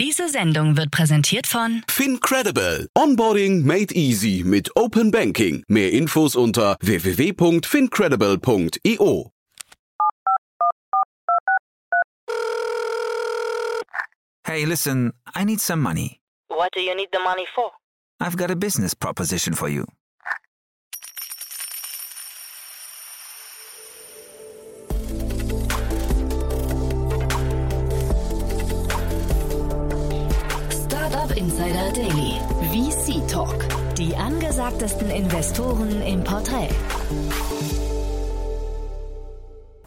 Diese Sendung wird präsentiert von FinCredible. Onboarding made easy mit Open Banking. Mehr Infos unter www.fincredible.io. Hey, listen, I need some money. What do you need the money for? I've got a business proposition for you. Startup Insider Daily. VC Talk. Die angesagtesten Investoren im Porträt.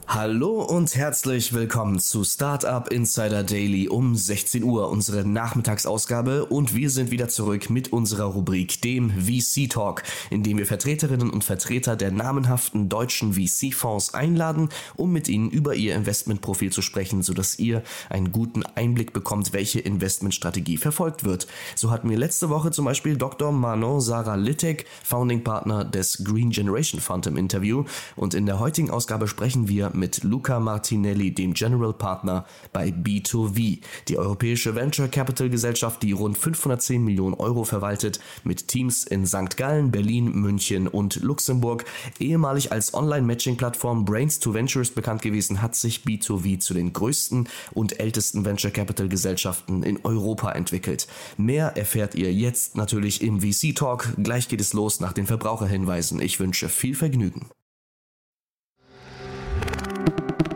Hallo und herzlich willkommen zu Startup Insider Daily um 16 Uhr, unsere Nachmittagsausgabe und wir sind wieder zurück mit unserer Rubrik, dem VC Talk, in dem wir Vertreterinnen und Vertreter der namenhaften deutschen VC-Fonds einladen, um mit ihnen über ihr Investmentprofil zu sprechen, sodass ihr einen guten Einblick bekommt, welche Investmentstrategie verfolgt wird. So hatten wir letzte Woche zum Beispiel Dr. Manon Sarah Littek, Founding Partner des Green Generation Fund im Interview und in der heutigen Ausgabe sprechen wir mit Luca Martinelli, dem General Partner bei B2V, die europäische Venture Capital Gesellschaft, die rund 510 Millionen Euro verwaltet, mit Teams in St. Gallen, Berlin, München und Luxemburg. Ehemalig als Online-Matching-Plattform Brains to Ventures bekannt gewesen, hat sich B2V zu den größten und ältesten Venture Capital Gesellschaften in Europa entwickelt. Mehr erfährt ihr jetzt natürlich im VC Talk. Gleich geht es los nach den Verbraucherhinweisen. Ich wünsche viel Vergnügen.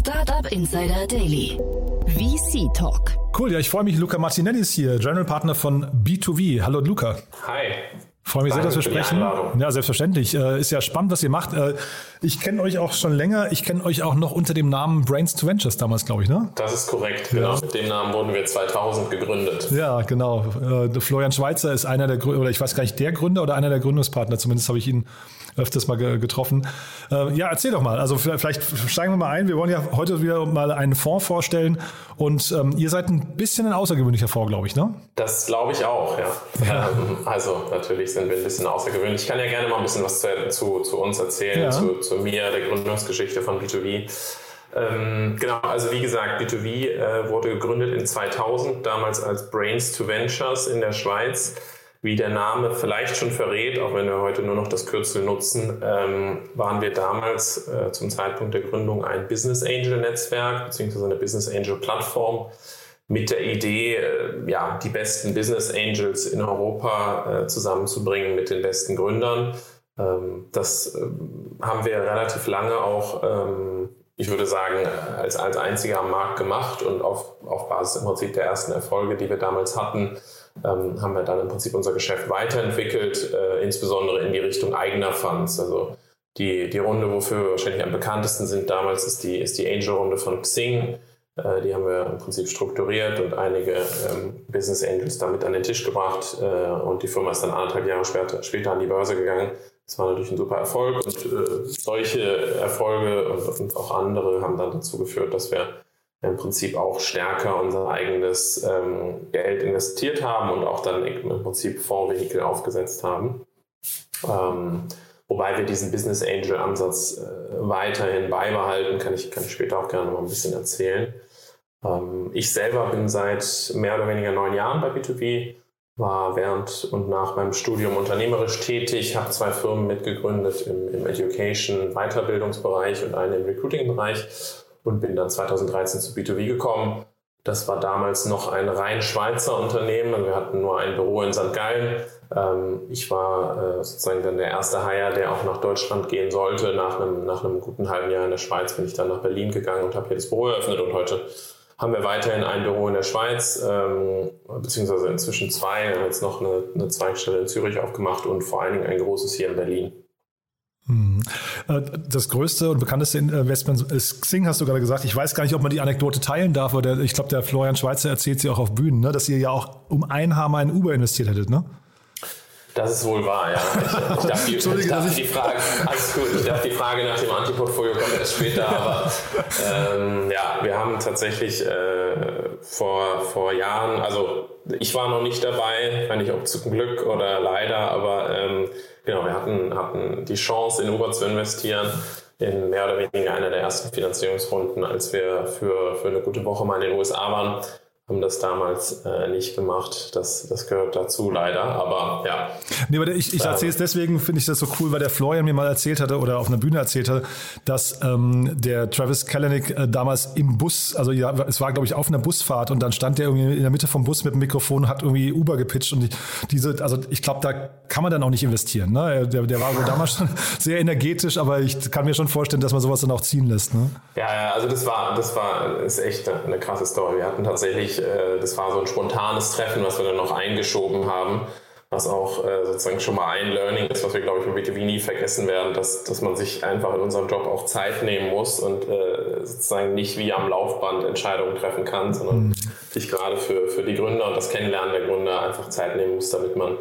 Startup Insider Daily. VC Talk. Cool, ja, ich freue mich. Luca Martinelli ist hier, General Partner von B2V. Hallo Luca. Hi. Freue mich sehr, dass wir sprechen. Ja, selbstverständlich. Äh, ist ja spannend, was ihr macht. Äh, ich kenne euch auch schon länger. Ich kenne euch auch noch unter dem Namen Brains to Ventures damals, glaube ich, ne? Das ist korrekt, genau. Mit dem Namen wurden wir 2000 gegründet. Ja, genau. Äh, Florian Schweitzer ist einer der Gründer, oder ich weiß gar nicht, der Gründer oder einer der Gründungspartner. Zumindest habe ich ihn öfters mal getroffen. Äh, ja, erzähl doch mal. Also vielleicht steigen wir mal ein. Wir wollen ja heute wieder mal einen Fonds vorstellen und ähm, ihr seid ein bisschen ein außergewöhnlicher Fonds, glaube ich, ne? Das glaube ich auch, ja. ja. Ähm, also natürlich sind wir ein bisschen außergewöhnlich. Ich kann ja gerne mal ein bisschen was zu, zu, zu uns erzählen, ja. zu, zu mir, der Gründungsgeschichte von B2B. Ähm, genau, also wie gesagt, B2B äh, wurde gegründet in 2000, damals als Brains to Ventures in der Schweiz wie der Name vielleicht schon verrät, auch wenn wir heute nur noch das Kürzel nutzen, ähm, waren wir damals äh, zum Zeitpunkt der Gründung ein Business Angel Netzwerk beziehungsweise eine Business Angel Plattform mit der Idee, äh, ja, die besten Business Angels in Europa äh, zusammenzubringen mit den besten Gründern. Ähm, das ähm, haben wir relativ lange auch, ähm, ich würde sagen, als, als einziger am Markt gemacht und auf, auf Basis im Prinzip der ersten Erfolge, die wir damals hatten, ähm, haben wir dann im Prinzip unser Geschäft weiterentwickelt, äh, insbesondere in die Richtung eigener Funds. Also die, die Runde, wofür wir wahrscheinlich am bekanntesten sind damals, ist die, ist die Angel-Runde von Xing. Äh, die haben wir im Prinzip strukturiert und einige ähm, Business Angels damit an den Tisch gebracht. Äh, und die Firma ist dann anderthalb Jahre später, später an die Börse gegangen. Das war natürlich ein super Erfolg und äh, solche Erfolge und, und auch andere haben dann dazu geführt, dass wir im Prinzip auch stärker unser eigenes ähm, Geld investiert haben und auch dann im Prinzip Fondsvehikel aufgesetzt haben. Ähm, wobei wir diesen Business Angel Ansatz äh, weiterhin beibehalten, kann ich, kann ich später auch gerne noch ein bisschen erzählen. Ähm, ich selber bin seit mehr oder weniger neun Jahren bei B2B, war während und nach meinem Studium unternehmerisch tätig, habe zwei Firmen mitgegründet im, im Education, Weiterbildungsbereich und eine im Recruiting-Bereich und bin dann 2013 zu B2B gekommen. Das war damals noch ein rein Schweizer Unternehmen. Wir hatten nur ein Büro in St. Gallen. Ähm, ich war äh, sozusagen dann der erste Hire, der auch nach Deutschland gehen sollte. Nach einem, nach einem guten halben Jahr in der Schweiz bin ich dann nach Berlin gegangen und habe hier das Büro eröffnet und heute haben wir weiterhin ein Büro in der Schweiz, ähm, beziehungsweise inzwischen zwei. Wir haben jetzt noch eine, eine Zweigstelle in Zürich aufgemacht und vor allen Dingen ein großes hier in Berlin. Mhm. Äh, das größte und bekannteste Investment ist Xing, hast du gerade gesagt. Ich weiß gar nicht, ob man die Anekdote teilen darf, aber der, ich glaube, der Florian Schweizer erzählt sie auch auf Bühnen, ne, dass ihr ja auch um ein mal in Uber investiert hättet, ne? Das ist wohl wahr, ja. Ich, ich darf, die, ich darf die Frage, alles gut, ich darf die Frage nach dem Antiportfolio kommt erst später, aber ähm, ja, wir haben tatsächlich äh, vor, vor Jahren, also ich war noch nicht dabei, wenn nicht ob zum Glück oder leider, aber ähm, genau, wir hatten, hatten die Chance in Uber zu investieren in mehr oder weniger einer der ersten Finanzierungsrunden, als wir für, für eine gute Woche mal in den USA waren haben das damals äh, nicht gemacht. Das, das gehört dazu leider, aber ja. Nee, aber ich, ich erzähle es deswegen, finde ich das so cool, weil der Florian mir mal erzählt hatte oder auf einer Bühne erzählt hatte, dass ähm, der Travis Kalanick äh, damals im Bus, also ja, es war glaube ich auf einer Busfahrt und dann stand der irgendwie in der Mitte vom Bus mit dem Mikrofon und hat irgendwie Uber gepitcht und die, diese, also ich glaube, da kann man dann auch nicht investieren. Ne? Der, der war wohl damals schon sehr energetisch, aber ich kann mir schon vorstellen, dass man sowas dann auch ziehen lässt. Ne? Ja, ja, also das war, das war, ist echt eine krasse Story. Wir hatten tatsächlich äh, das war so ein spontanes Treffen, was wir dann noch eingeschoben haben, was auch äh, sozusagen schon mal ein Learning ist, was wir, glaube ich, mit BTV nie vergessen werden, dass, dass man sich einfach in unserem Job auch Zeit nehmen muss und äh, sozusagen nicht wie am Laufband Entscheidungen treffen kann, sondern mhm. sich gerade für, für die Gründer und das Kennenlernen der Gründer einfach Zeit nehmen muss, damit man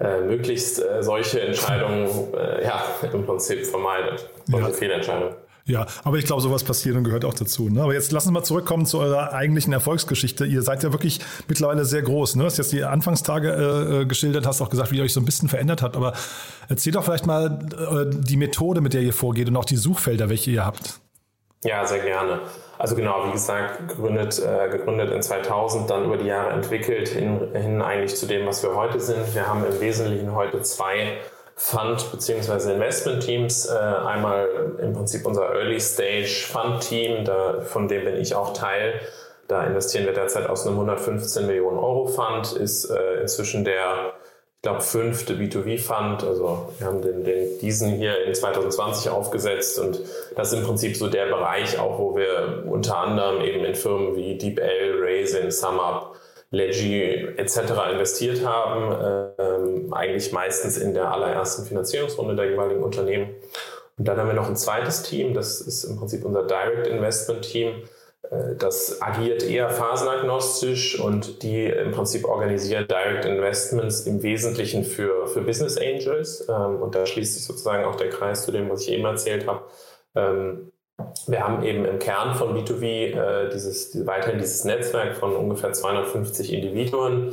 äh, möglichst äh, solche Entscheidungen äh, ja, im Prinzip vermeidet, solche ja. Fehlentscheidungen. Ja, aber ich glaube, sowas passiert und gehört auch dazu. Ne? Aber jetzt lassen wir mal zurückkommen zu eurer eigentlichen Erfolgsgeschichte. Ihr seid ja wirklich mittlerweile sehr groß. Ne? Du hast jetzt die Anfangstage äh, äh, geschildert, hast auch gesagt, wie ihr euch so ein bisschen verändert habt. Aber erzähl doch vielleicht mal äh, die Methode, mit der ihr vorgeht und auch die Suchfelder, welche ihr habt. Ja, sehr gerne. Also genau, wie gesagt, gegründet, äh, gegründet in 2000, dann über die Jahre entwickelt hin, hin eigentlich zu dem, was wir heute sind. Wir haben im Wesentlichen heute zwei Fund- bzw. Investment-Teams. Äh, einmal im Prinzip unser Early Stage Fund-Team, von dem bin ich auch Teil. Da investieren wir derzeit aus einem 115 Millionen Euro Fund, ist äh, inzwischen der, ich glaube, fünfte B2B-Fund. Also wir haben den, den, diesen hier in 2020 aufgesetzt und das ist im Prinzip so der Bereich auch, wo wir unter anderem eben in Firmen wie DeepL, Raisin, SumUp, Legi etc. investiert haben, ähm, eigentlich meistens in der allerersten Finanzierungsrunde der jeweiligen Unternehmen. Und dann haben wir noch ein zweites Team, das ist im Prinzip unser Direct Investment Team. Äh, das agiert eher phasenagnostisch und die im Prinzip organisieren Direct Investments im Wesentlichen für, für Business Angels. Ähm, und da schließt sich sozusagen auch der Kreis zu dem, was ich eben erzählt habe. Ähm, wir haben eben im Kern von B2B äh, dieses, weiterhin dieses Netzwerk von ungefähr 250 Individuen.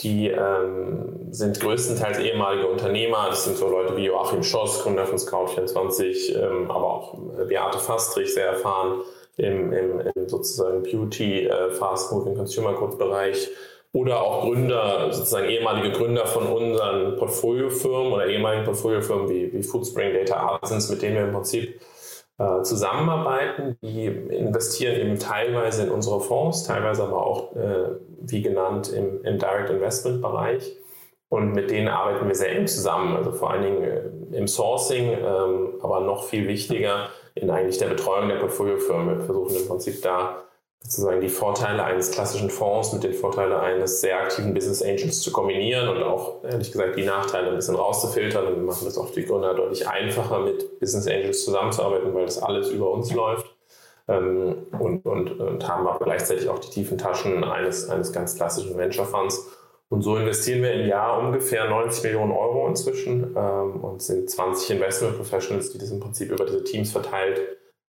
Die ähm, sind größtenteils ehemalige Unternehmer. Das sind so Leute wie Joachim Schoss, Gründer von Scout24, ähm, aber auch äh, Beate Fastrich, sehr erfahren im, im, im sozusagen Beauty, äh, Fast Moving Consumer Goods Bereich. Oder auch Gründer, sozusagen ehemalige Gründer von unseren Portfoliofirmen oder ehemaligen Portfoliofirmen wie, wie Foodspring Data Artisans, mit denen wir im Prinzip äh, zusammenarbeiten. Die investieren eben teilweise in unsere Fonds, teilweise aber auch, äh, wie genannt, im, im Direct Investment Bereich. Und mit denen arbeiten wir sehr eng zusammen, also vor allen Dingen äh, im Sourcing, ähm, aber noch viel wichtiger in eigentlich der Betreuung der Portfoliofirmen. Wir versuchen im Prinzip da sozusagen die Vorteile eines klassischen Fonds mit den Vorteilen eines sehr aktiven Business Angels zu kombinieren und auch, ehrlich gesagt, die Nachteile ein bisschen rauszufiltern. Und wir machen das auch für die Gründer deutlich einfacher, mit Business Angels zusammenzuarbeiten, weil das alles über uns läuft. Ähm, und, und, und haben aber gleichzeitig auch die tiefen Taschen eines, eines ganz klassischen Venture Funds. Und so investieren wir im Jahr ungefähr 90 Millionen Euro inzwischen ähm, und sind 20 Investment Professionals, die das im Prinzip über diese Teams verteilt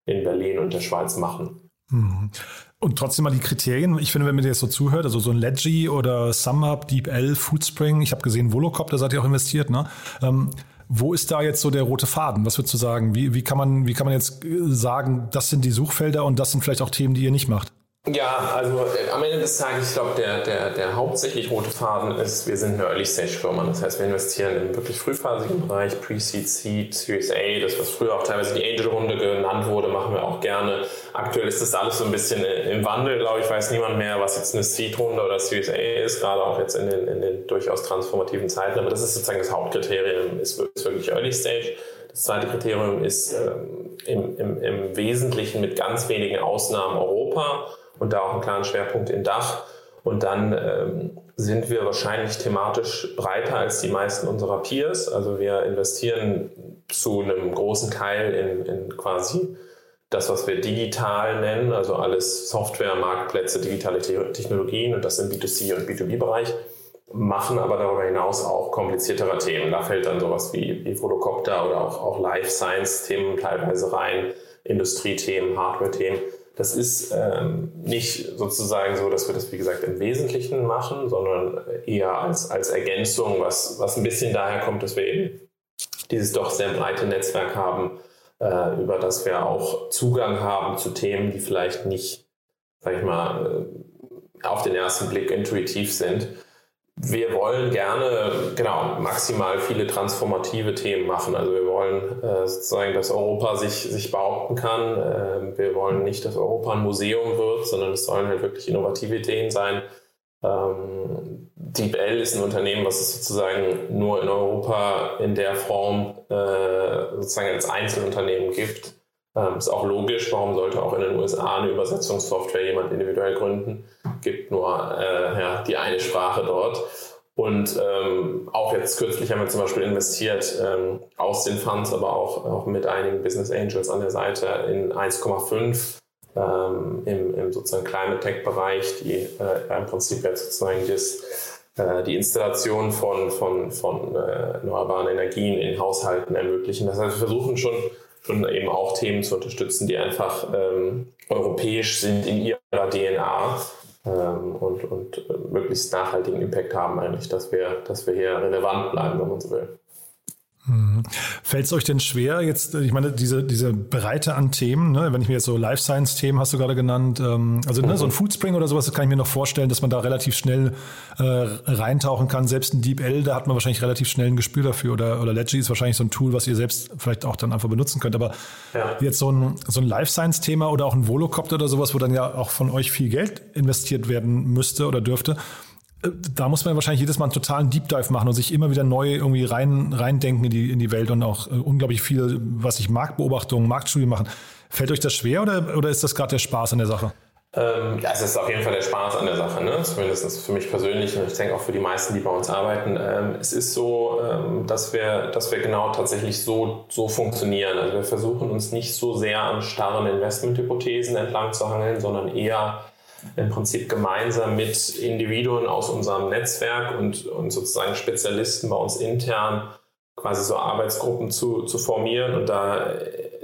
in Berlin und der Schweiz machen. Und trotzdem mal die Kriterien. Ich finde, wenn man dir jetzt so zuhört, also so ein Ledgy oder SumUp, DeepL, Foodspring, ich habe gesehen, Volocop, da seid ihr auch investiert, ne? Ähm, wo ist da jetzt so der rote Faden? Was würdest du sagen? Wie, wie, kann man, wie kann man jetzt sagen, das sind die Suchfelder und das sind vielleicht auch Themen, die ihr nicht macht? Ja, also äh, am Ende des Tages, ich glaube, der, der, der hauptsächlich rote Faden ist, wir sind eine Early-Stage-Firma. Das heißt, wir investieren im wirklich frühphasigen Bereich, Pre-Seed, Seed, Series A, das, was früher auch teilweise die Angel-Runde genannt wurde, machen wir auch gerne. Aktuell ist das alles so ein bisschen äh, im Wandel, glaube ich, weiß niemand mehr, was jetzt eine Seed-Runde oder Series A ist, gerade auch jetzt in den, in den durchaus transformativen Zeiten. Aber das ist sozusagen das Hauptkriterium, ist, wirklich Early-Stage. Das zweite Kriterium ist ähm, im, im, im Wesentlichen mit ganz wenigen Ausnahmen Europa und da auch einen klaren Schwerpunkt in Dach. Und dann ähm, sind wir wahrscheinlich thematisch breiter als die meisten unserer Peers. Also wir investieren zu einem großen Teil in, in quasi das, was wir digital nennen, also alles Software, Marktplätze, digitale Technologien und das im B2C und B2B-Bereich, machen aber darüber hinaus auch kompliziertere Themen. Da fällt dann sowas wie, wie Volocopter oder auch, auch Life Science-Themen teilweise rein, Industriethemen, Hardware-Themen. Das ist ähm, nicht sozusagen so, dass wir das, wie gesagt, im Wesentlichen machen, sondern eher als, als Ergänzung, was, was ein bisschen daher kommt, dass wir eben dieses doch sehr breite Netzwerk haben, äh, über das wir auch Zugang haben zu Themen, die vielleicht nicht, sag ich mal, äh, auf den ersten Blick intuitiv sind wir wollen gerne genau maximal viele transformative Themen machen. Also wir wollen äh, sozusagen, dass Europa sich, sich behaupten kann. Äh, wir wollen nicht, dass Europa ein Museum wird, sondern es sollen halt wirklich innovative Ideen sein. Ähm, DeepL ist ein Unternehmen, was es sozusagen nur in Europa in der Form äh, sozusagen als Einzelunternehmen gibt. Ähm, ist auch logisch, warum sollte auch in den USA eine Übersetzungssoftware jemand individuell gründen? Gibt nur äh, ja, die eine Sprache dort. Und ähm, auch jetzt kürzlich haben wir zum Beispiel investiert ähm, aus den Funds, aber auch, auch mit einigen Business Angels an der Seite in 1,5 ähm, im, im sozusagen Climate Tech Bereich, die äh, im Prinzip jetzt sozusagen das, äh, die Installation von, von, von äh, erneuerbaren Energien in Haushalten ermöglichen. Das heißt, wir versuchen schon und eben auch Themen zu unterstützen, die einfach ähm, europäisch sind in ihrer DNA ähm, und, und äh, möglichst nachhaltigen Impact haben eigentlich, dass wir, dass wir hier relevant bleiben, wenn man so will. Mhm. Fällt es euch denn schwer, jetzt, ich meine, diese, diese Breite an Themen, ne, wenn ich mir jetzt so Life Science-Themen hast du gerade genannt, ähm, also ne, so ein. Foodspring oder sowas, das kann ich mir noch vorstellen, dass man da relativ schnell äh, reintauchen kann. Selbst ein DeepL, da hat man wahrscheinlich relativ schnell ein Gespür dafür oder, oder Ledgy ist wahrscheinlich so ein Tool, was ihr selbst vielleicht auch dann einfach benutzen könnt. Aber ja. jetzt so ein, so ein Life Science-Thema oder auch ein Volocopter oder sowas, wo dann ja auch von euch viel Geld investiert werden müsste oder dürfte, da muss man wahrscheinlich jedes Mal einen totalen Deep Dive machen und sich immer wieder neu irgendwie rein, reindenken in die, in die Welt und auch äh, unglaublich viel, was ich Marktbeobachtungen, Marktstudien machen. Fällt euch das schwer oder, oder ist das gerade der Spaß an der Sache? Ähm, ja, es ist auf jeden Fall der Spaß an der Sache, ne? zumindest für mich persönlich und ich denke auch für die meisten, die bei uns arbeiten. Ähm, es ist so, ähm, dass, wir, dass wir genau tatsächlich so, so funktionieren. Also wir versuchen uns nicht so sehr an starren Investmenthypothesen entlang zu hangeln, sondern eher im Prinzip gemeinsam mit Individuen aus unserem Netzwerk und, und sozusagen Spezialisten bei uns intern quasi so Arbeitsgruppen zu, zu formieren und da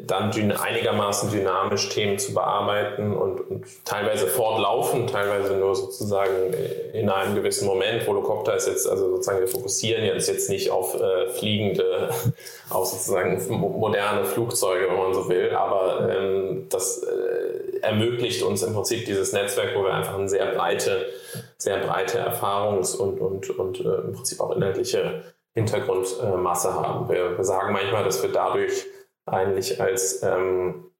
dann einigermaßen dynamisch Themen zu bearbeiten und, und, teilweise fortlaufen, teilweise nur sozusagen in einem gewissen Moment. Volocopter ist jetzt, also sozusagen wir fokussieren jetzt, jetzt nicht auf äh, fliegende, auf sozusagen moderne Flugzeuge, wenn man so will, aber ähm, das äh, ermöglicht uns im Prinzip dieses Netzwerk, wo wir einfach eine sehr breite, sehr breite Erfahrungs- und, und, und äh, im Prinzip auch inhaltliche Hintergrundmasse haben. Wir, wir, sagen manchmal, dass wir dadurch eigentlich als ähm,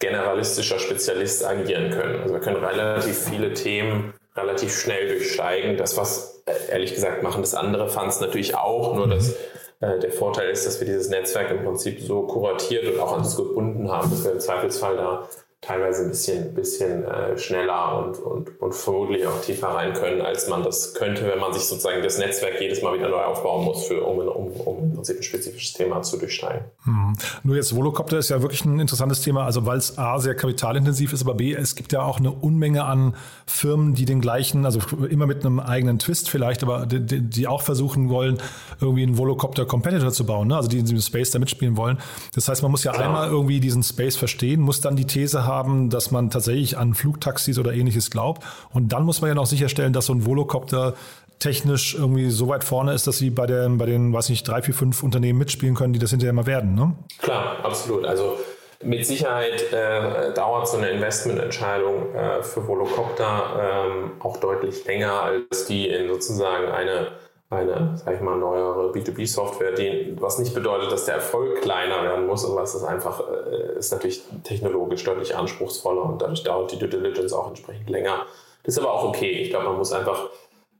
generalistischer Spezialist agieren können. Also wir können relativ viele Themen relativ schnell durchsteigen. Das, was äh, ehrlich gesagt machen das andere Funds natürlich auch, nur dass äh, der Vorteil ist, dass wir dieses Netzwerk im Prinzip so kuratiert und auch an uns gebunden haben, dass wir im Zweifelsfall da teilweise ein bisschen, bisschen äh, schneller und, und, und vermutlich auch tiefer rein können, als man das könnte, wenn man sich sozusagen das Netzwerk jedes Mal wieder neu aufbauen muss, für, um, um, um im Prinzip ein spezifisches Thema zu durchsteigen. Hm. Nur jetzt Volocopter ist ja wirklich ein interessantes Thema, also weil es A sehr kapitalintensiv ist, aber B, es gibt ja auch eine Unmenge an Firmen, die den gleichen, also immer mit einem eigenen Twist vielleicht, aber die, die auch versuchen wollen, irgendwie einen Volocopter-Competitor zu bauen, ne? also die in diesem Space da mitspielen wollen. Das heißt, man muss ja Klar. einmal irgendwie diesen Space verstehen, muss dann die These haben, haben, dass man tatsächlich an Flugtaxis oder ähnliches glaubt. Und dann muss man ja noch sicherstellen, dass so ein Volocopter technisch irgendwie so weit vorne ist, dass sie bei, der, bei den, weiß nicht, drei, vier, fünf Unternehmen mitspielen können, die das hinterher mal werden. Ne? Klar, absolut. Also mit Sicherheit äh, dauert so eine Investmententscheidung äh, für Volocopter ähm, auch deutlich länger als die in sozusagen eine eine, sag ich mal, neuere B2B-Software, die, was nicht bedeutet, dass der Erfolg kleiner werden muss, aber es ist einfach, äh, ist natürlich technologisch deutlich anspruchsvoller und dadurch dauert die Due Diligence auch entsprechend länger. Das ist aber auch okay. Ich glaube, man muss einfach,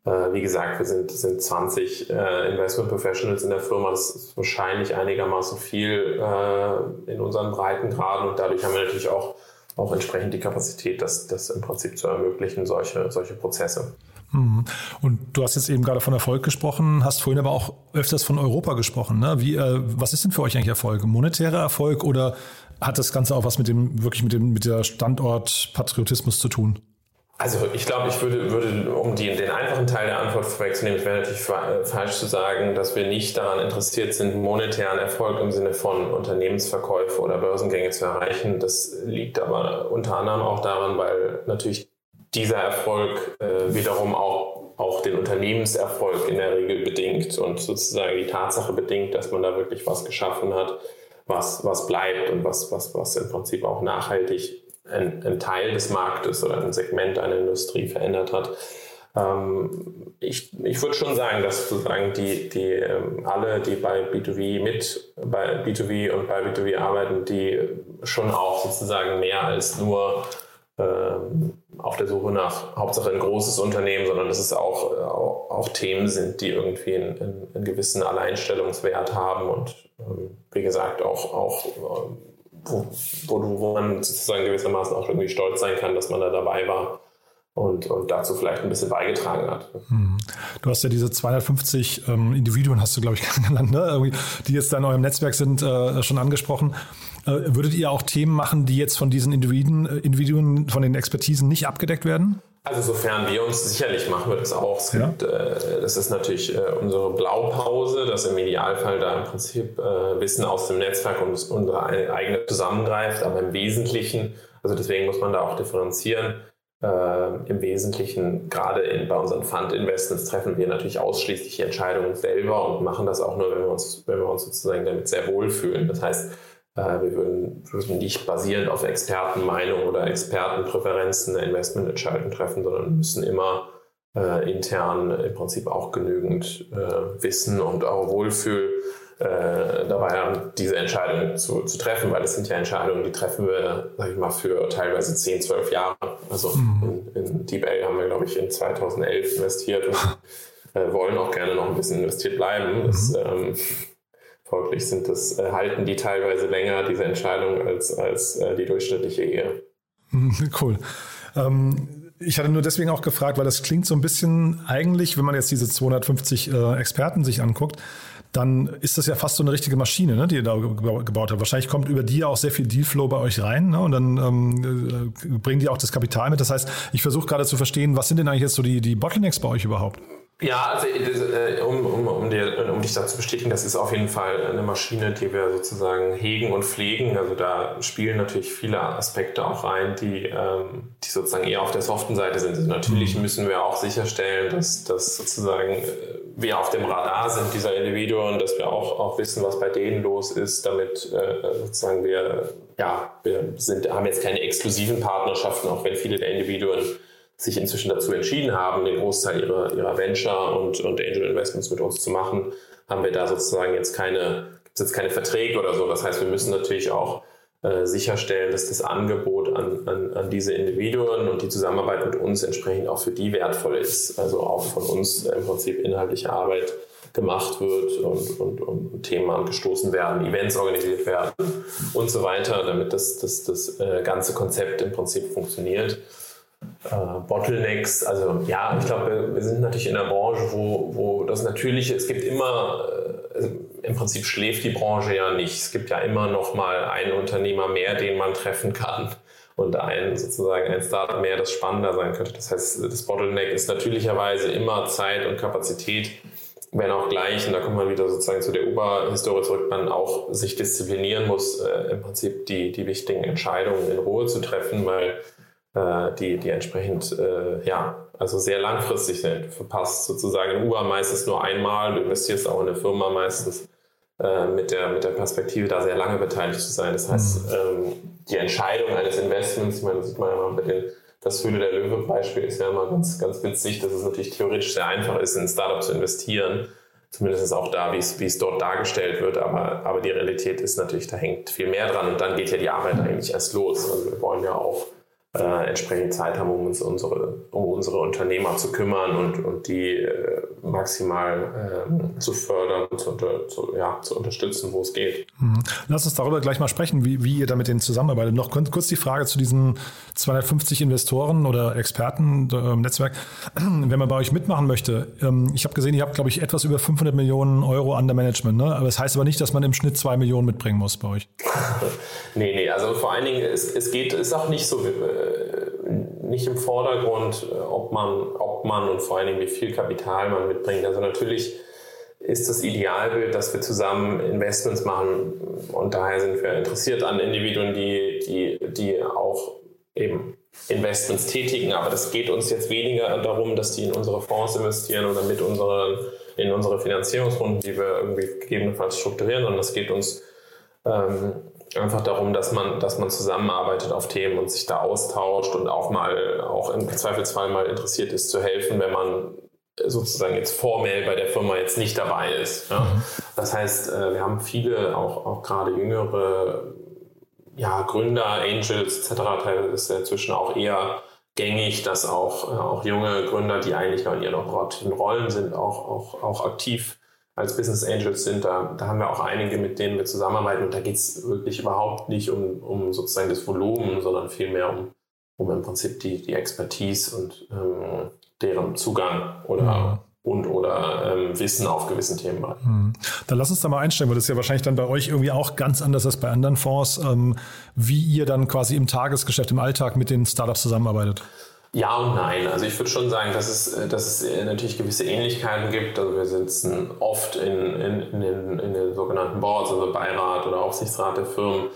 äh, wie gesagt, wir sind, sind 20 äh, Investment Professionals in der Firma. Das ist wahrscheinlich einigermaßen viel äh, in unseren Breitengraden und dadurch haben wir natürlich auch auch entsprechend die Kapazität, das, das im Prinzip zu ermöglichen, solche, solche Prozesse. Mhm. Und du hast jetzt eben gerade von Erfolg gesprochen, hast vorhin aber auch öfters von Europa gesprochen. Ne? Wie, äh, was ist denn für euch eigentlich Erfolg? Monetärer Erfolg oder hat das Ganze auch was mit dem, wirklich mit dem, mit der Standortpatriotismus zu tun? Also ich glaube, ich würde, würde um die, den einfachen Teil der Antwort vorwegzunehmen, es wäre natürlich äh, falsch zu sagen, dass wir nicht daran interessiert sind, monetären Erfolg im Sinne von Unternehmensverkäufe oder Börsengänge zu erreichen. Das liegt aber unter anderem auch daran, weil natürlich dieser Erfolg äh, wiederum auch, auch den Unternehmenserfolg in der Regel bedingt und sozusagen die Tatsache bedingt, dass man da wirklich was geschaffen hat, was, was bleibt und was, was, was im Prinzip auch nachhaltig ein, ein Teil des Marktes oder ein Segment einer Industrie verändert hat. Ähm, ich, ich würde schon sagen, dass sozusagen die, die ähm, alle, die bei B2B mit bei B2B und bei B2B arbeiten, die schon auch sozusagen mehr als nur ähm, auf der Suche nach Hauptsache ein großes Unternehmen, sondern dass es auch, äh, auch, auch Themen sind, die irgendwie einen, einen, einen gewissen Alleinstellungswert haben und ähm, wie gesagt auch, auch ähm, wo, wo, wo man sozusagen gewissermaßen auch irgendwie stolz sein kann, dass man da dabei war und, und dazu vielleicht ein bisschen beigetragen hat. Hm. Du hast ja diese 250 ähm, Individuen, hast du, glaube ich, genannt, ne? die jetzt da in eurem Netzwerk sind, äh, schon angesprochen. Äh, würdet ihr auch Themen machen, die jetzt von diesen Individuen, äh, Individuen von den Expertisen nicht abgedeckt werden? Also sofern wir uns sicherlich machen wir das auch. Es gibt, ja. äh, das ist natürlich äh, unsere Blaupause, dass im Idealfall da im Prinzip äh, Wissen aus dem Netzwerk und unsere eigene zusammengreift, aber im Wesentlichen, also deswegen muss man da auch differenzieren, äh, im Wesentlichen, gerade in, bei unseren Fund-Investments, treffen wir natürlich ausschließlich die Entscheidungen selber und machen das auch nur, wenn wir uns, wenn wir uns sozusagen damit sehr wohlfühlen. Das heißt, wir würden, würden nicht basierend auf Expertenmeinung oder Expertenpräferenzen eine Investmententscheidung treffen, sondern müssen immer äh, intern im Prinzip auch genügend äh, Wissen und auch Wohlfühl äh, dabei haben, diese Entscheidung zu, zu treffen, weil das sind ja Entscheidungen, die treffen wir, sag ich mal, für teilweise 10, 12 Jahre. Also mhm. in, in DeepL haben wir, glaube ich, in 2011 investiert und äh, wollen auch gerne noch ein bisschen investiert bleiben. Das, mhm. ähm, Folglich sind das, äh, halten die teilweise länger, diese Entscheidung, als, als äh, die durchschnittliche Ehe. Cool. Ähm, ich hatte nur deswegen auch gefragt, weil das klingt so ein bisschen eigentlich, wenn man jetzt diese 250 äh, Experten sich anguckt, dann ist das ja fast so eine richtige Maschine, ne, die ihr da gebaut habt. Wahrscheinlich kommt über die ja auch sehr viel Dealflow bei euch rein ne, und dann ähm, äh, bringen die auch das Kapital mit. Das heißt, ich versuche gerade zu verstehen, was sind denn eigentlich jetzt so die, die Bottlenecks bei euch überhaupt? Ja, also äh, um, um, um, dir, um dich da zu bestätigen, das ist auf jeden Fall eine Maschine, die wir sozusagen hegen und pflegen. Also da spielen natürlich viele Aspekte auch rein, die, ähm, die sozusagen eher auf der soften Seite sind. Also natürlich mhm. müssen wir auch sicherstellen, dass, dass sozusagen äh, wir auf dem Radar sind dieser Individuen, dass wir auch, auch wissen, was bei denen los ist, damit äh, sozusagen wir, ja, wir sind, haben jetzt keine exklusiven Partnerschaften, auch wenn viele der Individuen sich inzwischen dazu entschieden haben, den Großteil ihrer, ihrer Venture und, und Angel Investments mit uns zu machen, haben wir da sozusagen jetzt keine, gibt's jetzt keine Verträge oder so. Das heißt, wir müssen natürlich auch äh, sicherstellen, dass das Angebot an, an, an diese Individuen und die Zusammenarbeit mit uns entsprechend auch für die wertvoll ist. Also auch von uns im Prinzip inhaltliche Arbeit gemacht wird und, und, und Themen angestoßen werden, Events organisiert werden und so weiter, damit das, das, das äh, ganze Konzept im Prinzip funktioniert äh, Bottlenecks. Also ja, ich glaube, wir sind natürlich in einer Branche, wo, wo das Natürliche, es gibt immer, äh, also im Prinzip schläft die Branche ja nicht. Es gibt ja immer noch mal einen Unternehmer mehr, den man treffen kann und ein sozusagen ein Startup mehr, das spannender sein könnte. Das heißt, das Bottleneck ist natürlicherweise immer Zeit und Kapazität, wenn auch gleich, und da kommt man wieder sozusagen zu der Uber-Historie zurück, man auch sich disziplinieren muss, äh, im Prinzip die, die wichtigen Entscheidungen in Ruhe zu treffen, weil die, die entsprechend, äh, ja, also sehr langfristig sind. Du verpasst sozusagen in Uber meistens nur einmal, du investierst auch in eine Firma meistens äh, mit, der, mit der Perspektive, da sehr lange beteiligt zu sein. Das heißt, mhm. ähm, die Entscheidung eines Investments, ich meine, das sieht man ja mal mit den das Höhle der Löwe-Beispiel ist ja immer ganz, ganz witzig, dass es natürlich theoretisch sehr einfach ist, in ein Startup zu investieren. Zumindest auch da, wie es, wie es dort dargestellt wird. Aber, aber die Realität ist natürlich, da hängt viel mehr dran. Und dann geht ja die Arbeit eigentlich erst los. Also wir wollen ja auch äh, entsprechend Zeit haben, um uns unsere, um unsere Unternehmer zu kümmern und, und die äh, maximal äh, zu fördern, zu, unter, zu, ja, zu unterstützen, wo es geht. Mhm. Lass uns darüber gleich mal sprechen, wie, wie ihr da mit denen zusammenarbeitet. Noch kurz die Frage zu diesen 250 Investoren oder Experten im Netzwerk. Wenn man bei euch mitmachen möchte, ähm, ich habe gesehen, ihr habt, glaube ich, etwas über 500 Millionen Euro under Management. Ne? Aber das heißt aber nicht, dass man im Schnitt zwei Millionen mitbringen muss bei euch. nee, nee, also vor allen Dingen, es, es geht, ist auch nicht so äh, nicht im Vordergrund, äh, ob man, ob man und vor allen Dingen wie viel Kapital man mitbringt. Also natürlich ist das Idealbild, dass wir zusammen Investments machen und daher sind wir interessiert an Individuen, die, die, die auch eben Investments tätigen. Aber das geht uns jetzt weniger darum, dass die in unsere Fonds investieren oder mit unseren, in unsere Finanzierungsrunden, die wir irgendwie gegebenenfalls strukturieren, sondern es geht uns ähm, einfach darum, dass man, dass man zusammenarbeitet auf Themen und sich da austauscht und auch mal, auch im Zweifelsfall mal interessiert ist zu helfen, wenn man sozusagen jetzt formell bei der Firma jetzt nicht dabei ist. Ja. Mhm. Das heißt, äh, wir haben viele, auch, auch gerade jüngere ja, Gründer, Angels etc. Teilweise ist ja inzwischen auch eher gängig, dass auch, äh, auch junge Gründer, die eigentlich in ihren operativen Rollen sind, auch, auch, auch aktiv als Business Angels sind, da, da haben wir auch einige, mit denen wir zusammenarbeiten. Und da geht es wirklich überhaupt nicht um, um sozusagen das Volumen, sondern vielmehr um, um im Prinzip die, die Expertise und ähm, deren Zugang oder ja. und oder ähm, Wissen auf gewissen Themen. Mhm. Dann lass uns da mal einstellen, weil das ist ja wahrscheinlich dann bei euch irgendwie auch ganz anders als bei anderen Fonds, ähm, wie ihr dann quasi im Tagesgeschäft, im Alltag mit den Startups zusammenarbeitet. Ja und nein. Also ich würde schon sagen, dass es, äh, dass es äh, natürlich gewisse Ähnlichkeiten gibt. Also wir sitzen oft in, in, in, den, in den sogenannten Boards, also Beirat oder Aufsichtsrat der Firmen,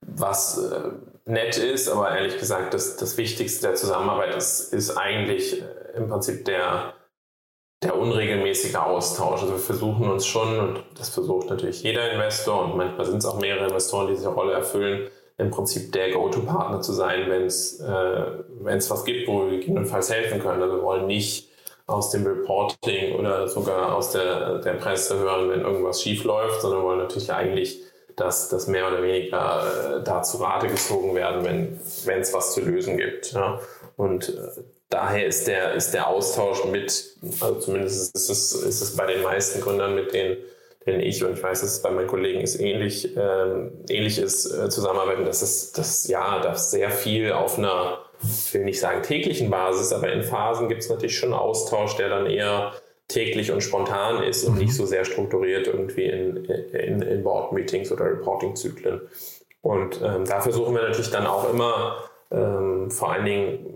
was äh, nett ist, aber ehrlich gesagt, das, das Wichtigste der Zusammenarbeit ist, ist eigentlich im Prinzip der, der unregelmäßige Austausch. Also wir versuchen uns schon, und das versucht natürlich jeder Investor und manchmal sind es auch mehrere Investoren, die diese Rolle erfüllen, im Prinzip der Go-To-Partner zu sein, wenn es äh, was gibt, wo wir gegebenenfalls helfen können. Also wir wollen nicht aus dem Reporting oder sogar aus der, der Presse hören, wenn irgendwas schief läuft, sondern wollen natürlich eigentlich, dass das mehr oder weniger äh, da zu Rate gezogen werden, wenn es was zu lösen gibt. Ja. Und äh, daher ist der, ist der Austausch mit, also zumindest ist es, ist es bei den meisten Gründern mit denen, denn ich, und ich weiß, dass es bei meinen Kollegen ist ähnlich, ähm, ähnlich ist, äh, zusammenarbeiten, dass es, das, ja, dass sehr viel auf einer, ich will nicht sagen täglichen Basis, aber in Phasen gibt es natürlich schon Austausch, der dann eher täglich und spontan ist und mhm. nicht so sehr strukturiert irgendwie in, in, in Board-Meetings oder Reporting-Zyklen. Und ähm, da versuchen wir natürlich dann auch immer ähm, vor allen Dingen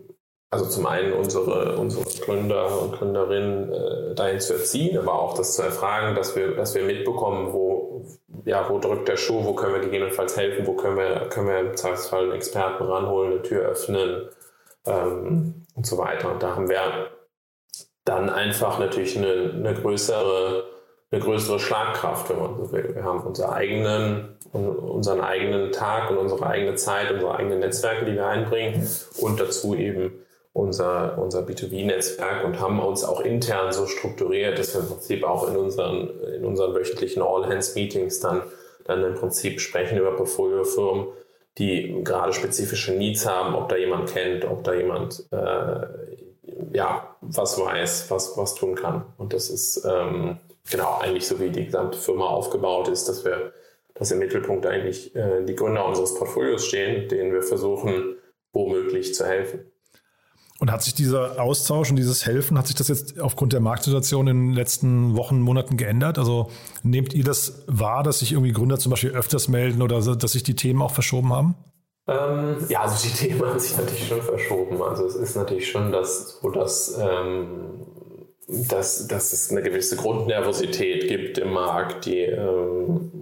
also zum einen unsere, unsere Gründer und Gründerinnen äh, dahin zu erziehen, aber auch das zu erfragen, dass wir, dass wir mitbekommen, wo, ja, wo drückt der Schuh, wo können wir gegebenenfalls helfen, wo können wir, können wir im Zweifelsfall einen Experten ranholen, eine Tür öffnen ähm, und so weiter. Und da haben wir dann einfach natürlich eine, eine größere eine größere Schlagkraft, wenn man so will. Wir haben unseren eigenen, unseren eigenen Tag und unsere eigene Zeit, unsere eigenen Netzwerke, die wir einbringen und dazu eben unser, unser B2B-Netzwerk und haben uns auch intern so strukturiert, dass wir im Prinzip auch in unseren, in unseren wöchentlichen All-Hands-Meetings dann, dann im Prinzip sprechen über Portfoliofirmen, die gerade spezifische Needs haben, ob da jemand kennt, ob da jemand äh, ja, was weiß, was, was tun kann. Und das ist ähm, genau eigentlich so, wie die gesamte Firma aufgebaut ist, dass wir, dass im Mittelpunkt eigentlich äh, die Gründer unseres Portfolios stehen, denen wir versuchen, womöglich zu helfen. Und hat sich dieser Austausch und dieses Helfen, hat sich das jetzt aufgrund der Marktsituation in den letzten Wochen, Monaten geändert? Also nehmt ihr das wahr, dass sich irgendwie Gründer zum Beispiel öfters melden oder dass sich die Themen auch verschoben haben? Ähm, ja, also die Themen haben sich natürlich schon verschoben. Also es ist natürlich schon das, so dass, ähm, dass, dass es eine gewisse Grundnervosität gibt im Markt, die ähm,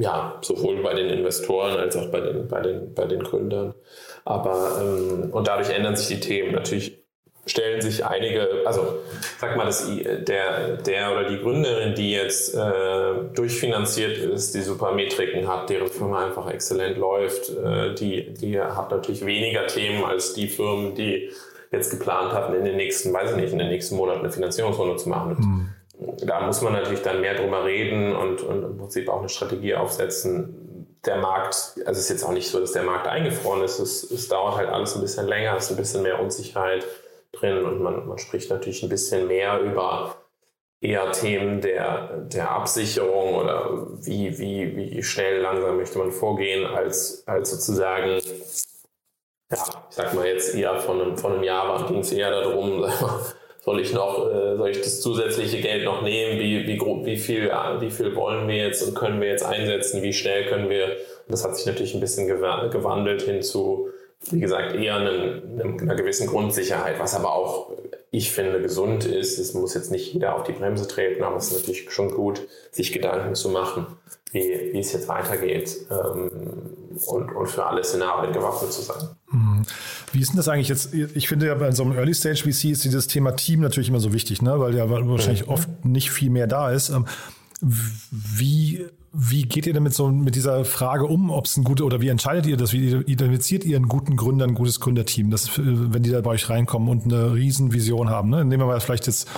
ja sowohl bei den Investoren als auch bei den, bei den, bei den Gründern. Aber ähm, und dadurch ändern sich die Themen. Natürlich stellen sich einige, also sag mal, dass der, der oder die Gründerin, die jetzt äh, durchfinanziert ist, die super Metriken hat, deren Firma einfach exzellent läuft, äh, die, die hat natürlich weniger Themen als die Firmen, die jetzt geplant hatten, in den nächsten, weiß ich nicht, in den nächsten Monaten eine Finanzierungsrunde zu machen. Mhm. Da muss man natürlich dann mehr drüber reden und, und im Prinzip auch eine Strategie aufsetzen, der Markt, also es ist jetzt auch nicht so, dass der Markt eingefroren ist. Es, es dauert halt alles ein bisschen länger, es ist ein bisschen mehr Unsicherheit drin und man, man spricht natürlich ein bisschen mehr über eher Themen der, der Absicherung oder wie, wie, wie schnell langsam möchte man vorgehen, als, als sozusagen, ja, ich sag mal jetzt eher von einem, von einem Jahr ging es eher darum, soll ich noch, äh, soll ich das zusätzliche Geld noch nehmen, wie, wie, wie, viel, wie viel wollen wir jetzt und können wir jetzt einsetzen, wie schnell können wir, und das hat sich natürlich ein bisschen gewandelt hin zu, wie gesagt, eher einem, einer gewissen Grundsicherheit, was aber auch ich finde, gesund ist. Es muss jetzt nicht jeder auf die Bremse treten, aber es ist natürlich schon gut, sich Gedanken zu machen, wie, wie es jetzt weitergeht ähm, und, und für alle Szenarien gewappnet zu sein. Mhm. Wie ist denn das eigentlich jetzt? Ich finde ja bei so einem Early Stage VC ist dieses Thema Team natürlich immer so wichtig, ne? weil ja wahrscheinlich mhm. oft nicht viel mehr da ist. Wie wie geht ihr damit so mit dieser Frage um, ob es ein gute oder wie entscheidet ihr das? Wie identifiziert ihr einen guten Gründer, ein gutes Gründerteam, das, wenn die da bei euch reinkommen und eine Riesenvision haben? Ne? Nehmen wir mal vielleicht jetzt,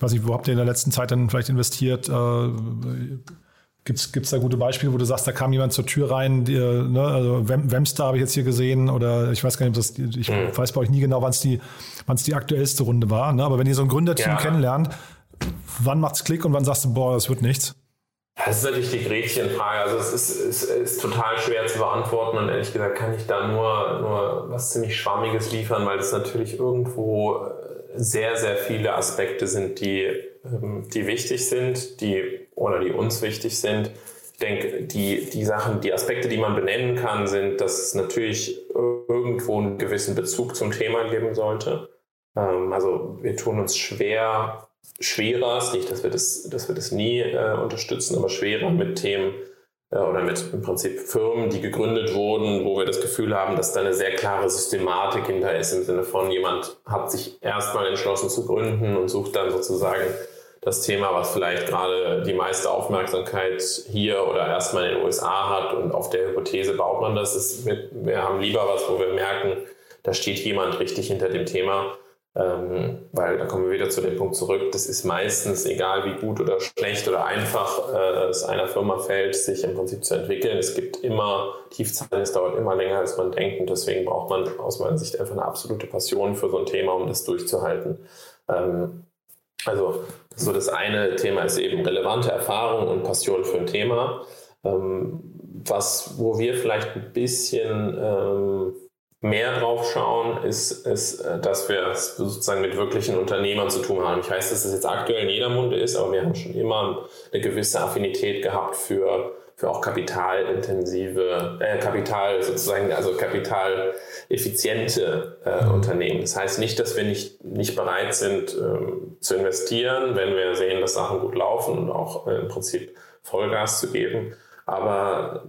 weiß ich, wo habt ihr in der letzten Zeit dann vielleicht investiert? Äh, Gibt es da gute Beispiele, wo du sagst, da kam jemand zur Tür rein, die, ne, also Wemster habe ich jetzt hier gesehen oder ich weiß gar nicht, ob das, ich mhm. weiß bei euch nie genau, wann es die, wann's die aktuellste Runde war. Ne? Aber wenn ihr so ein Gründerteam ja. kennenlernt, wann macht's Klick und wann sagst du, boah, das wird nichts? Das ist natürlich die Gretchenfrage. Also es ist, ist, ist, total schwer zu beantworten und ehrlich gesagt kann ich da nur, nur was ziemlich Schwammiges liefern, weil es natürlich irgendwo sehr, sehr viele Aspekte sind, die, ähm, die wichtig sind, die oder die uns wichtig sind. Ich denke, die, die Sachen, die Aspekte, die man benennen kann, sind, dass es natürlich irgendwo einen gewissen Bezug zum Thema geben sollte. Ähm, also wir tun uns schwer, schwerer, ist nicht, dass wir das, dass wir das nie äh, unterstützen, aber schwerer mit Themen äh, oder mit im Prinzip Firmen, die gegründet wurden, wo wir das Gefühl haben, dass da eine sehr klare Systematik hinter ist, im Sinne von jemand hat sich erstmal entschlossen zu gründen und sucht dann sozusagen das Thema, was vielleicht gerade die meiste Aufmerksamkeit hier oder erstmal in den USA hat und auf der Hypothese baut man das. Ist, wir haben lieber was, wo wir merken, da steht jemand richtig hinter dem Thema ähm, weil da kommen wir wieder zu dem Punkt zurück, das ist meistens, egal wie gut oder schlecht oder einfach äh, es einer Firma fällt, sich im Prinzip zu entwickeln. Es gibt immer Tiefzeiten, es dauert immer länger, als man denkt und deswegen braucht man aus meiner Sicht einfach eine absolute Passion für so ein Thema, um das durchzuhalten. Ähm, also so das eine Thema ist eben relevante Erfahrung und Passion für ein Thema. Ähm, was, wo wir vielleicht ein bisschen ähm, mehr drauf schauen, ist, ist, äh, dass wir sozusagen mit wirklichen Unternehmern zu tun haben. Ich weiß, dass es jetzt aktuell in jeder Munde ist, aber wir haben schon immer eine gewisse Affinität gehabt für, für auch kapitalintensive, äh, Kapital sozusagen, also kapitaleffiziente äh, Unternehmen. Das heißt nicht, dass wir nicht, nicht bereit sind ähm, zu investieren, wenn wir sehen, dass Sachen gut laufen und auch äh, im Prinzip Vollgas zu geben. Aber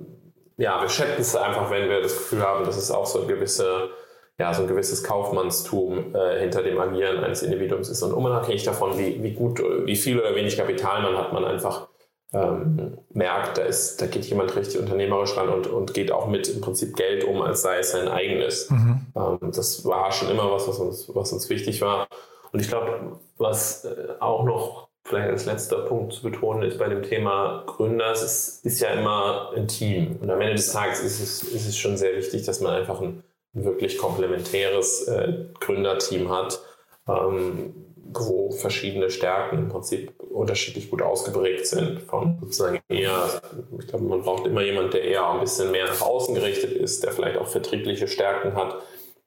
ja, wir schätzen es einfach, wenn wir das Gefühl haben, dass es auch so ein gewisse, ja, so ein gewisses Kaufmannstum äh, hinter dem Agieren eines Individuums ist. Und unabhängig davon, wie, wie gut, wie viel oder wenig Kapital man hat, man einfach ähm, merkt, da, ist, da geht jemand richtig unternehmerisch ran und, und geht auch mit im Prinzip Geld um, als sei es sein eigenes. Mhm. Ähm, das war schon immer was, was uns, was uns wichtig war. Und ich glaube, was äh, auch noch vielleicht als letzter Punkt zu betonen ist bei dem Thema Gründer, es ist, ist ja immer ein Team. Und am Ende des Tages ist es, ist es schon sehr wichtig, dass man einfach ein, wirklich komplementäres äh, Gründerteam hat, ähm, wo verschiedene Stärken im Prinzip unterschiedlich gut ausgeprägt sind. Von sozusagen eher, ich glaube, man braucht immer jemanden, der eher ein bisschen mehr nach außen gerichtet ist, der vielleicht auch vertriebliche Stärken hat.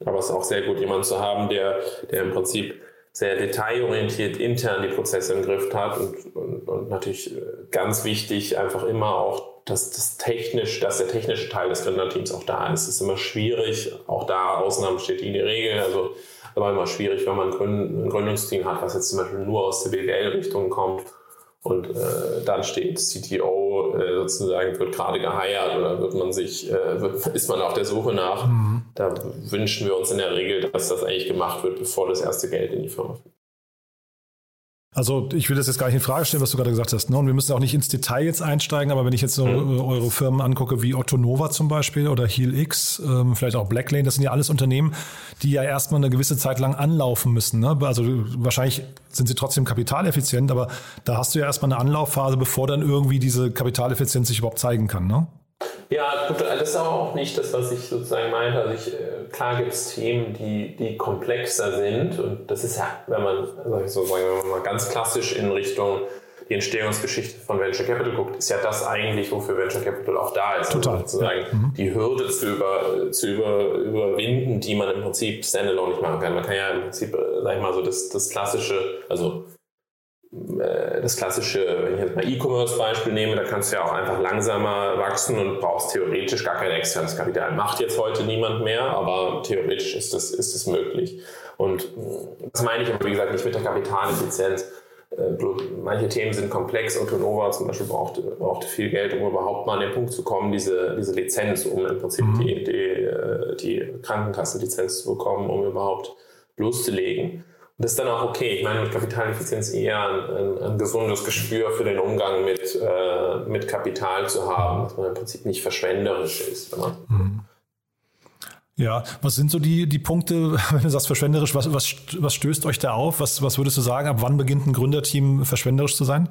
Aber es ist auch sehr gut, jemanden zu haben, der, der im Prinzip sehr detailorientiert intern die Prozesse im Griff hat und, und, und natürlich äh, ganz wichtig einfach immer auch, dass das technisch, dass der technische Teil des Gründerteams auch da ist. Es ist immer schwierig, auch da Ausnahmen steht die Regel, also aber immer schwierig, wenn man ein Gründungsteam hat, was jetzt zum Beispiel nur aus der BWL-Richtung kommt und äh, dann steht CTO äh, sozusagen, wird gerade geheiert oder wird man sich, äh, wird, ist man auf der Suche nach. Mhm. Da wünschen wir uns in der Regel, dass das eigentlich gemacht wird, bevor das erste Geld in die Firma fliegt. Also ich will das jetzt gar nicht in Frage stellen, was du gerade gesagt hast. Ne? Und wir müssen auch nicht ins Detail jetzt einsteigen, aber wenn ich jetzt so mhm. eure Firmen angucke, wie Otto Nova zum Beispiel oder HealX, ähm, vielleicht auch Blacklane, das sind ja alles Unternehmen, die ja erstmal eine gewisse Zeit lang anlaufen müssen. Ne? Also wahrscheinlich sind sie trotzdem kapitaleffizient, aber da hast du ja erstmal eine Anlaufphase, bevor dann irgendwie diese Kapitaleffizienz sich überhaupt zeigen kann. Ne? Ja, gut, das ist aber auch nicht das, was ich sozusagen meinte. Also ich, äh, klar gibt es Themen, die, die komplexer sind und das ist ja, wenn man, sag ich so sagen, wenn man mal ganz klassisch in Richtung die Entstehungsgeschichte von Venture Capital guckt, ist ja das eigentlich, wofür Venture Capital auch da ist. Also Total. Also sozusagen ja. Mhm. die Hürde zu, über, zu über, überwinden, die man im Prinzip standalone nicht machen kann. Man kann ja im Prinzip, äh, sag ich mal so, das, das klassische, also das klassische, wenn ich jetzt mal E-Commerce-Beispiel nehme, da kannst du ja auch einfach langsamer wachsen und brauchst theoretisch gar kein externes Kapital. Macht jetzt heute niemand mehr, aber theoretisch ist es ist das möglich. Und äh, das meine ich aber, wie gesagt, nicht mit der Kapitaleffizienz. Äh, manche Themen sind komplex. Autonova zum Beispiel braucht, braucht viel Geld, um überhaupt mal an den Punkt zu kommen, diese, diese Lizenz, um im Prinzip mhm. die, die, die Krankenkassenlizenz zu bekommen, um überhaupt loszulegen das ist dann auch okay. Ich meine, mit Kapitaleffizienz eher ein, ein, ein gesundes Gespür für den Umgang mit, äh, mit Kapital zu haben, dass man im Prinzip nicht verschwenderisch ist. Mhm. Ja, was sind so die, die Punkte, wenn du sagst verschwenderisch, was, was, was stößt euch da auf? Was, was würdest du sagen, ab wann beginnt ein Gründerteam verschwenderisch zu sein?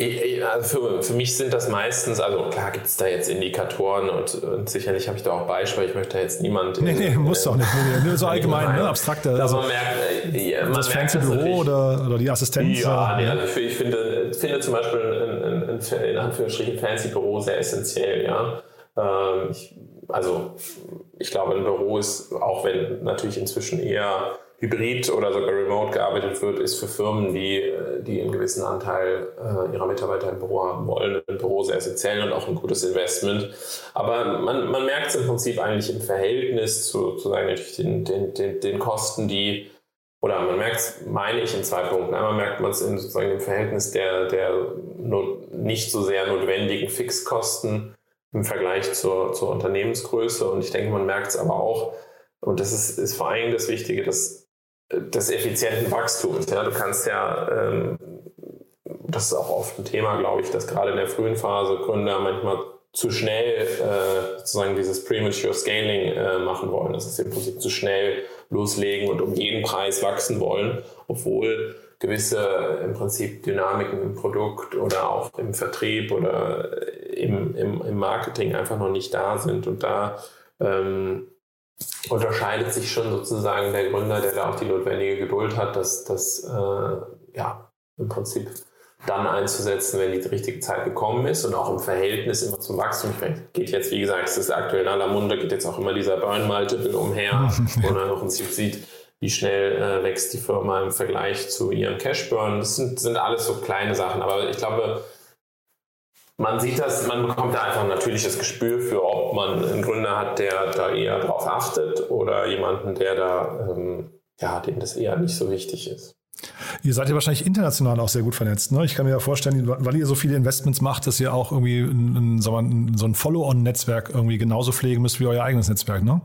Also für, für mich sind das meistens, also klar gibt es da jetzt Indikatoren und, und sicherlich habe ich da auch Beispiele, ich möchte da jetzt niemand. Nee, nee, muss doch nicht. Nee, nur so allgemein, ne, abstrakter. Also, man merkt, äh, ja, man das fancy Büro oder, oder die Assistenz? Ja, nee, also ich, ich finde, finde zum Beispiel ein, ein, ein, in Anführungsstrichen fancy Büro sehr essentiell, ja. Ähm, ich, also ich glaube, ein Büro ist, auch wenn natürlich inzwischen eher hybrid oder sogar remote gearbeitet wird, ist für Firmen, die, äh, die einen gewissen Anteil äh, ihrer Mitarbeiter im Büro haben wollen, ein Büro sehr essentiell und auch ein gutes Investment. Aber man, man merkt es im Prinzip eigentlich im Verhältnis zu, zu sagen, natürlich den, den, den, den Kosten, die oder man merkt es, meine ich, in zwei Punkten. Einmal merkt man es in sozusagen dem Verhältnis der, der nicht so sehr notwendigen Fixkosten im Vergleich zur, zur Unternehmensgröße. Und ich denke, man merkt es aber auch, und das ist, ist vor allem das Wichtige, dass des effizienten Wachstums. Ja, du kannst ja, ähm, das ist auch oft ein Thema, glaube ich, dass gerade in der frühen Phase Gründer manchmal zu schnell äh, sozusagen dieses Premature Scaling äh, machen wollen. Das ist im Prinzip zu schnell loslegen und um jeden Preis wachsen wollen, obwohl gewisse im Prinzip Dynamiken im Produkt oder auch im Vertrieb oder im, im, im Marketing einfach noch nicht da sind. Und da ähm, unterscheidet sich schon sozusagen der Gründer, der da auch die notwendige Geduld hat, das, das äh, ja, im Prinzip dann einzusetzen, wenn die richtige Zeit gekommen ist und auch im Verhältnis immer zum Wachstum. Geht jetzt, wie gesagt, es ist aktuell in aller Munde, geht jetzt auch immer dieser Burn-Multiple umher, wo man im Prinzip sieht, wie schnell äh, wächst die Firma im Vergleich zu ihrem Cash-Burn. Das sind, sind alles so kleine Sachen, aber ich glaube, man sieht das, man bekommt da einfach ein natürliches Gespür für, ob man einen Gründer hat, der da eher drauf achtet oder jemanden, der da, ähm, ja, dem das eher nicht so wichtig ist. Ihr seid ja wahrscheinlich international auch sehr gut vernetzt. Ne? Ich kann mir ja vorstellen, weil ihr so viele Investments macht, dass ihr auch irgendwie ein, ein, so ein Follow-on-Netzwerk irgendwie genauso pflegen müsst wie euer eigenes Netzwerk, ne?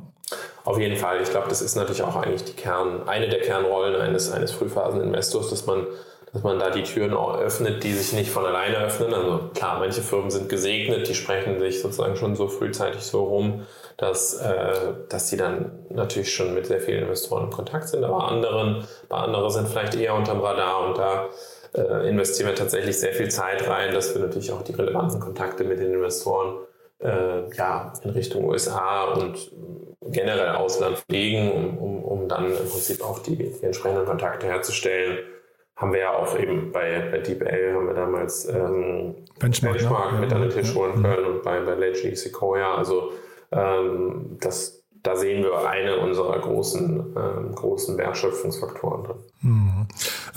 Auf jeden Fall. Ich glaube, das ist natürlich auch eigentlich die Kern, eine der Kernrollen eines, eines Frühphaseninvestors, dass man dass man da die Türen öffnet, die sich nicht von alleine öffnen. Also klar, manche Firmen sind gesegnet, die sprechen sich sozusagen schon so frühzeitig so rum, dass, äh, dass die dann natürlich schon mit sehr vielen Investoren in Kontakt sind, aber anderen, bei anderen sind vielleicht eher unterm Radar und da äh, investieren wir tatsächlich sehr viel Zeit rein, dass wir natürlich auch die relevanten Kontakte mit den Investoren äh, ja, in Richtung USA und generell Ausland pflegen, um, um, um dann im Prinzip auch die, die entsprechenden Kontakte herzustellen haben wir ja auch eben bei, bei DeepL haben wir damals ähm, Benchmark, Benchmark ja. mit an den Tisch holen können ja. und bei, bei Ledgy Sequoia. Also ähm, das, da sehen wir eine unserer großen, ähm, großen Wertschöpfungsfaktoren drin. Mhm.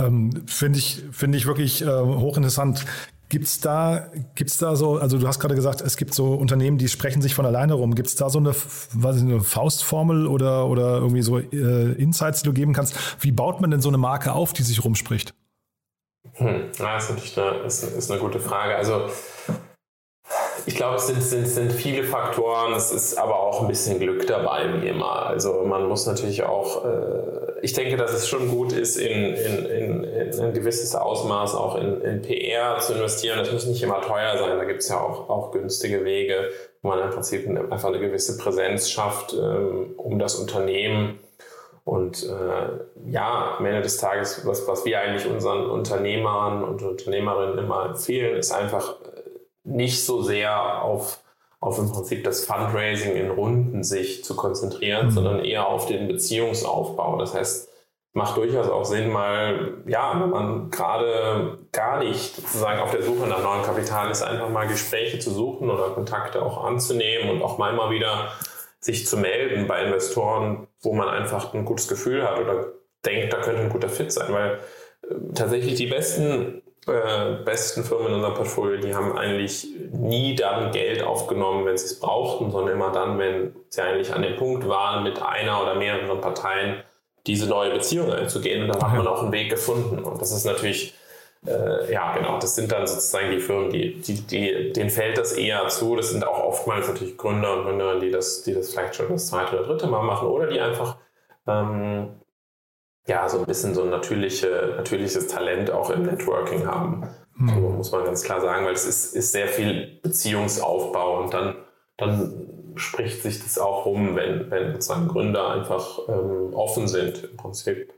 Ähm, Finde ich, find ich wirklich äh, hochinteressant. Gibt's da, gibt's da so, also du hast gerade gesagt, es gibt so Unternehmen, die sprechen sich von alleine rum. Gibt's da so eine, was ist, eine Faustformel oder, oder irgendwie so äh, Insights, die du geben kannst? Wie baut man denn so eine Marke auf, die sich rumspricht? Hm, das ist natürlich eine, ist, ist eine gute Frage. Also ich glaube, es sind, sind, sind viele Faktoren, es ist aber auch ein bisschen Glück dabei, wie immer. Also man muss natürlich auch, äh, ich denke, dass es schon gut ist, in, in, in, in ein gewisses Ausmaß auch in, in PR zu investieren. Das muss nicht immer teuer sein, da gibt es ja auch, auch günstige Wege, wo man im Prinzip einfach eine gewisse Präsenz schafft, ähm, um das Unternehmen und äh, ja, am Ende des Tages, was, was wir eigentlich unseren Unternehmern und Unternehmerinnen immer empfehlen, ist einfach nicht so sehr auf, auf im Prinzip das Fundraising in Runden sich zu konzentrieren, mhm. sondern eher auf den Beziehungsaufbau. Das heißt, macht durchaus auch Sinn, mal, ja, wenn man gerade gar nicht sozusagen auf der Suche nach neuem Kapital ist, einfach mal Gespräche zu suchen oder Kontakte auch anzunehmen und auch mal immer wieder sich zu melden bei Investoren, wo man einfach ein gutes Gefühl hat oder denkt, da könnte ein guter Fit sein, weil äh, tatsächlich die besten äh, besten Firmen in unserem Portfolio, die haben eigentlich nie dann Geld aufgenommen, wenn sie es brauchten, sondern immer dann, wenn sie eigentlich an dem Punkt waren, mit einer oder mehreren Parteien diese neue Beziehung einzugehen. Und da hat man auch einen Weg gefunden. Und das ist natürlich, äh, ja, genau, das sind dann sozusagen die Firmen, die, die, die, denen fällt das eher zu. Das sind auch oftmals natürlich Gründer und Gründerinnen, die das, die das vielleicht schon das zweite oder dritte Mal machen oder die einfach ähm, ja, so ein bisschen so ein natürliche, natürliches Talent auch im Networking haben. Mhm. So muss man ganz klar sagen, weil es ist, ist sehr viel Beziehungsaufbau und dann, dann spricht sich das auch rum, wenn, wenn sozusagen Gründer einfach ähm, offen sind im Prinzip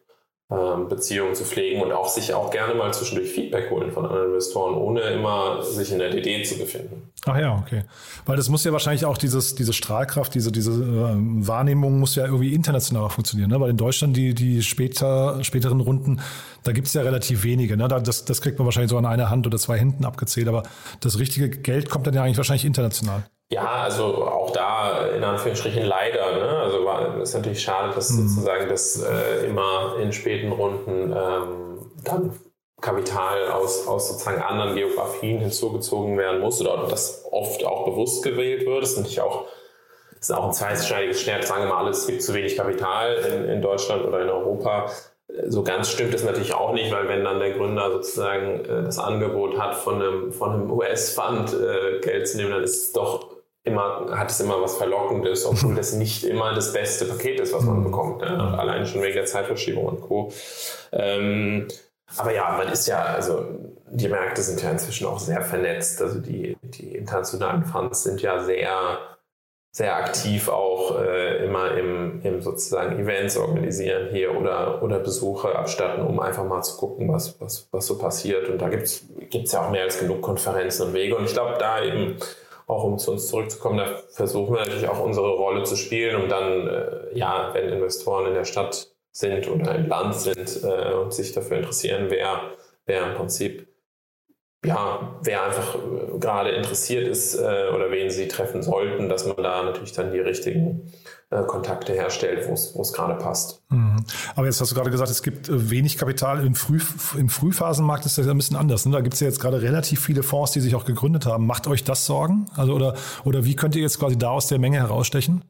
Beziehungen zu pflegen und auch sich auch gerne mal zwischendurch Feedback holen von anderen Investoren, ohne immer sich in der DD zu befinden. Ach ja, okay. Weil das muss ja wahrscheinlich auch dieses, diese Strahlkraft, diese, diese äh, Wahrnehmung muss ja irgendwie international funktionieren. Ne? Weil in Deutschland die, die später, späteren Runden, da gibt es ja relativ wenige. Ne? Das, das kriegt man wahrscheinlich so an einer Hand oder zwei Händen abgezählt. Aber das richtige Geld kommt dann ja eigentlich wahrscheinlich international. Ja, also auch da in Anführungsstrichen leider. Ne? Also war, ist natürlich schade, dass mhm. sozusagen das äh, immer in späten Runden ähm, dann Kapital aus, aus sozusagen anderen Geografien hinzugezogen werden muss oder das oft auch bewusst gewählt wird. Das ist natürlich auch, das ist auch ein zweischneidiges Schwert. Sagen wir mal alles, es gibt zu wenig Kapital in, in Deutschland oder in Europa so ganz stimmt es natürlich auch nicht, weil wenn dann der Gründer sozusagen äh, das Angebot hat, von einem, von einem US-Fund äh, Geld zu nehmen, dann ist es doch immer, hat es immer was Verlockendes, obwohl das nicht immer das beste Paket ist, was man mhm. bekommt. Ne? Allein schon wegen der Zeitverschiebung und Co. Ähm, aber ja, man ist ja, also die Märkte sind ja inzwischen auch sehr vernetzt. Also die, die internationalen Funds sind ja sehr, sehr aktiv auch äh, immer im, im sozusagen Events organisieren hier oder, oder Besuche abstatten, um einfach mal zu gucken, was, was, was so passiert. Und da gibt es ja auch mehr als genug Konferenzen und Wege. Und ich glaube, da eben auch um zu uns zurückzukommen, da versuchen wir natürlich auch unsere Rolle zu spielen, um dann, äh, ja, wenn Investoren in der Stadt sind oder im Land sind äh, und sich dafür interessieren, wer, wer im Prinzip, ja, wer einfach äh, gerade interessiert ist äh, oder wen sie treffen sollten, dass man da natürlich dann die richtigen äh, Kontakte herstellt, wo es gerade passt. Mhm. Aber jetzt hast du gerade gesagt, es gibt äh, wenig Kapital im, Früh, im Frühphasenmarkt ist das ja ein bisschen anders. Ne? Da gibt es ja jetzt gerade relativ viele Fonds, die sich auch gegründet haben. Macht euch das Sorgen? Also oder, oder wie könnt ihr jetzt quasi da aus der Menge herausstechen?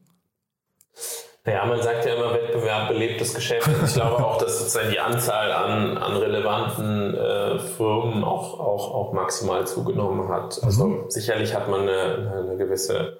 Naja, man sagt ja immer, Wettbewerb belebt das Geschäft. Ich glaube auch, dass sozusagen die Anzahl an, an relevanten äh, Firmen auch, auch, auch maximal zugenommen hat. Also mhm. sicherlich hat man eine, eine gewisse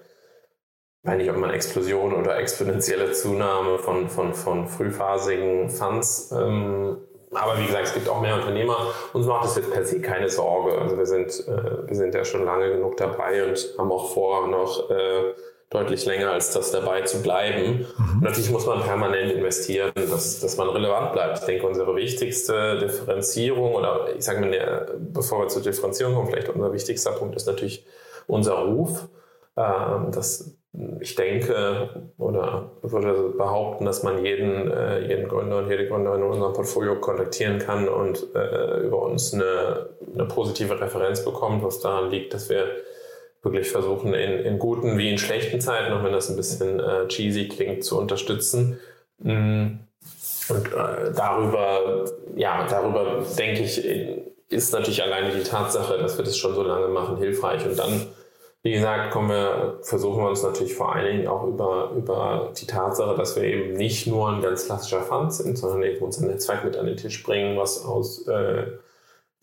weiß nicht, ob man Explosion oder exponentielle Zunahme von, von, von frühphasigen Funds. Ähm, aber wie gesagt, es gibt auch mehr Unternehmer. Uns macht das jetzt per se keine Sorge. Also wir sind, äh, wir sind ja schon lange genug dabei und haben auch vor, noch äh, deutlich länger als das dabei zu bleiben. Mhm. natürlich muss man permanent investieren, dass, dass man relevant bleibt. Ich denke, unsere wichtigste Differenzierung oder ich sage mal, bevor wir zur Differenzierung kommen, vielleicht unser wichtigster Punkt ist natürlich unser Ruf. Ähm, das ich denke oder würde behaupten, dass man jeden, äh, jeden Gründer und jede Gründerin in unserem Portfolio kontaktieren kann und äh, über uns eine, eine positive Referenz bekommt, was daran liegt, dass wir wirklich versuchen, in, in guten wie in schlechten Zeiten, auch wenn das ein bisschen äh, cheesy klingt, zu unterstützen. Mm. Und darüber, ja, darüber denke ich, ist natürlich alleine die Tatsache, dass wir das schon so lange machen, hilfreich. Und dann wie gesagt, kommen wir, versuchen wir uns natürlich vor allen Dingen auch über, über die Tatsache, dass wir eben nicht nur ein ganz klassischer Fund sind, sondern eben unser Netzwerk mit an den Tisch bringen, was aus äh,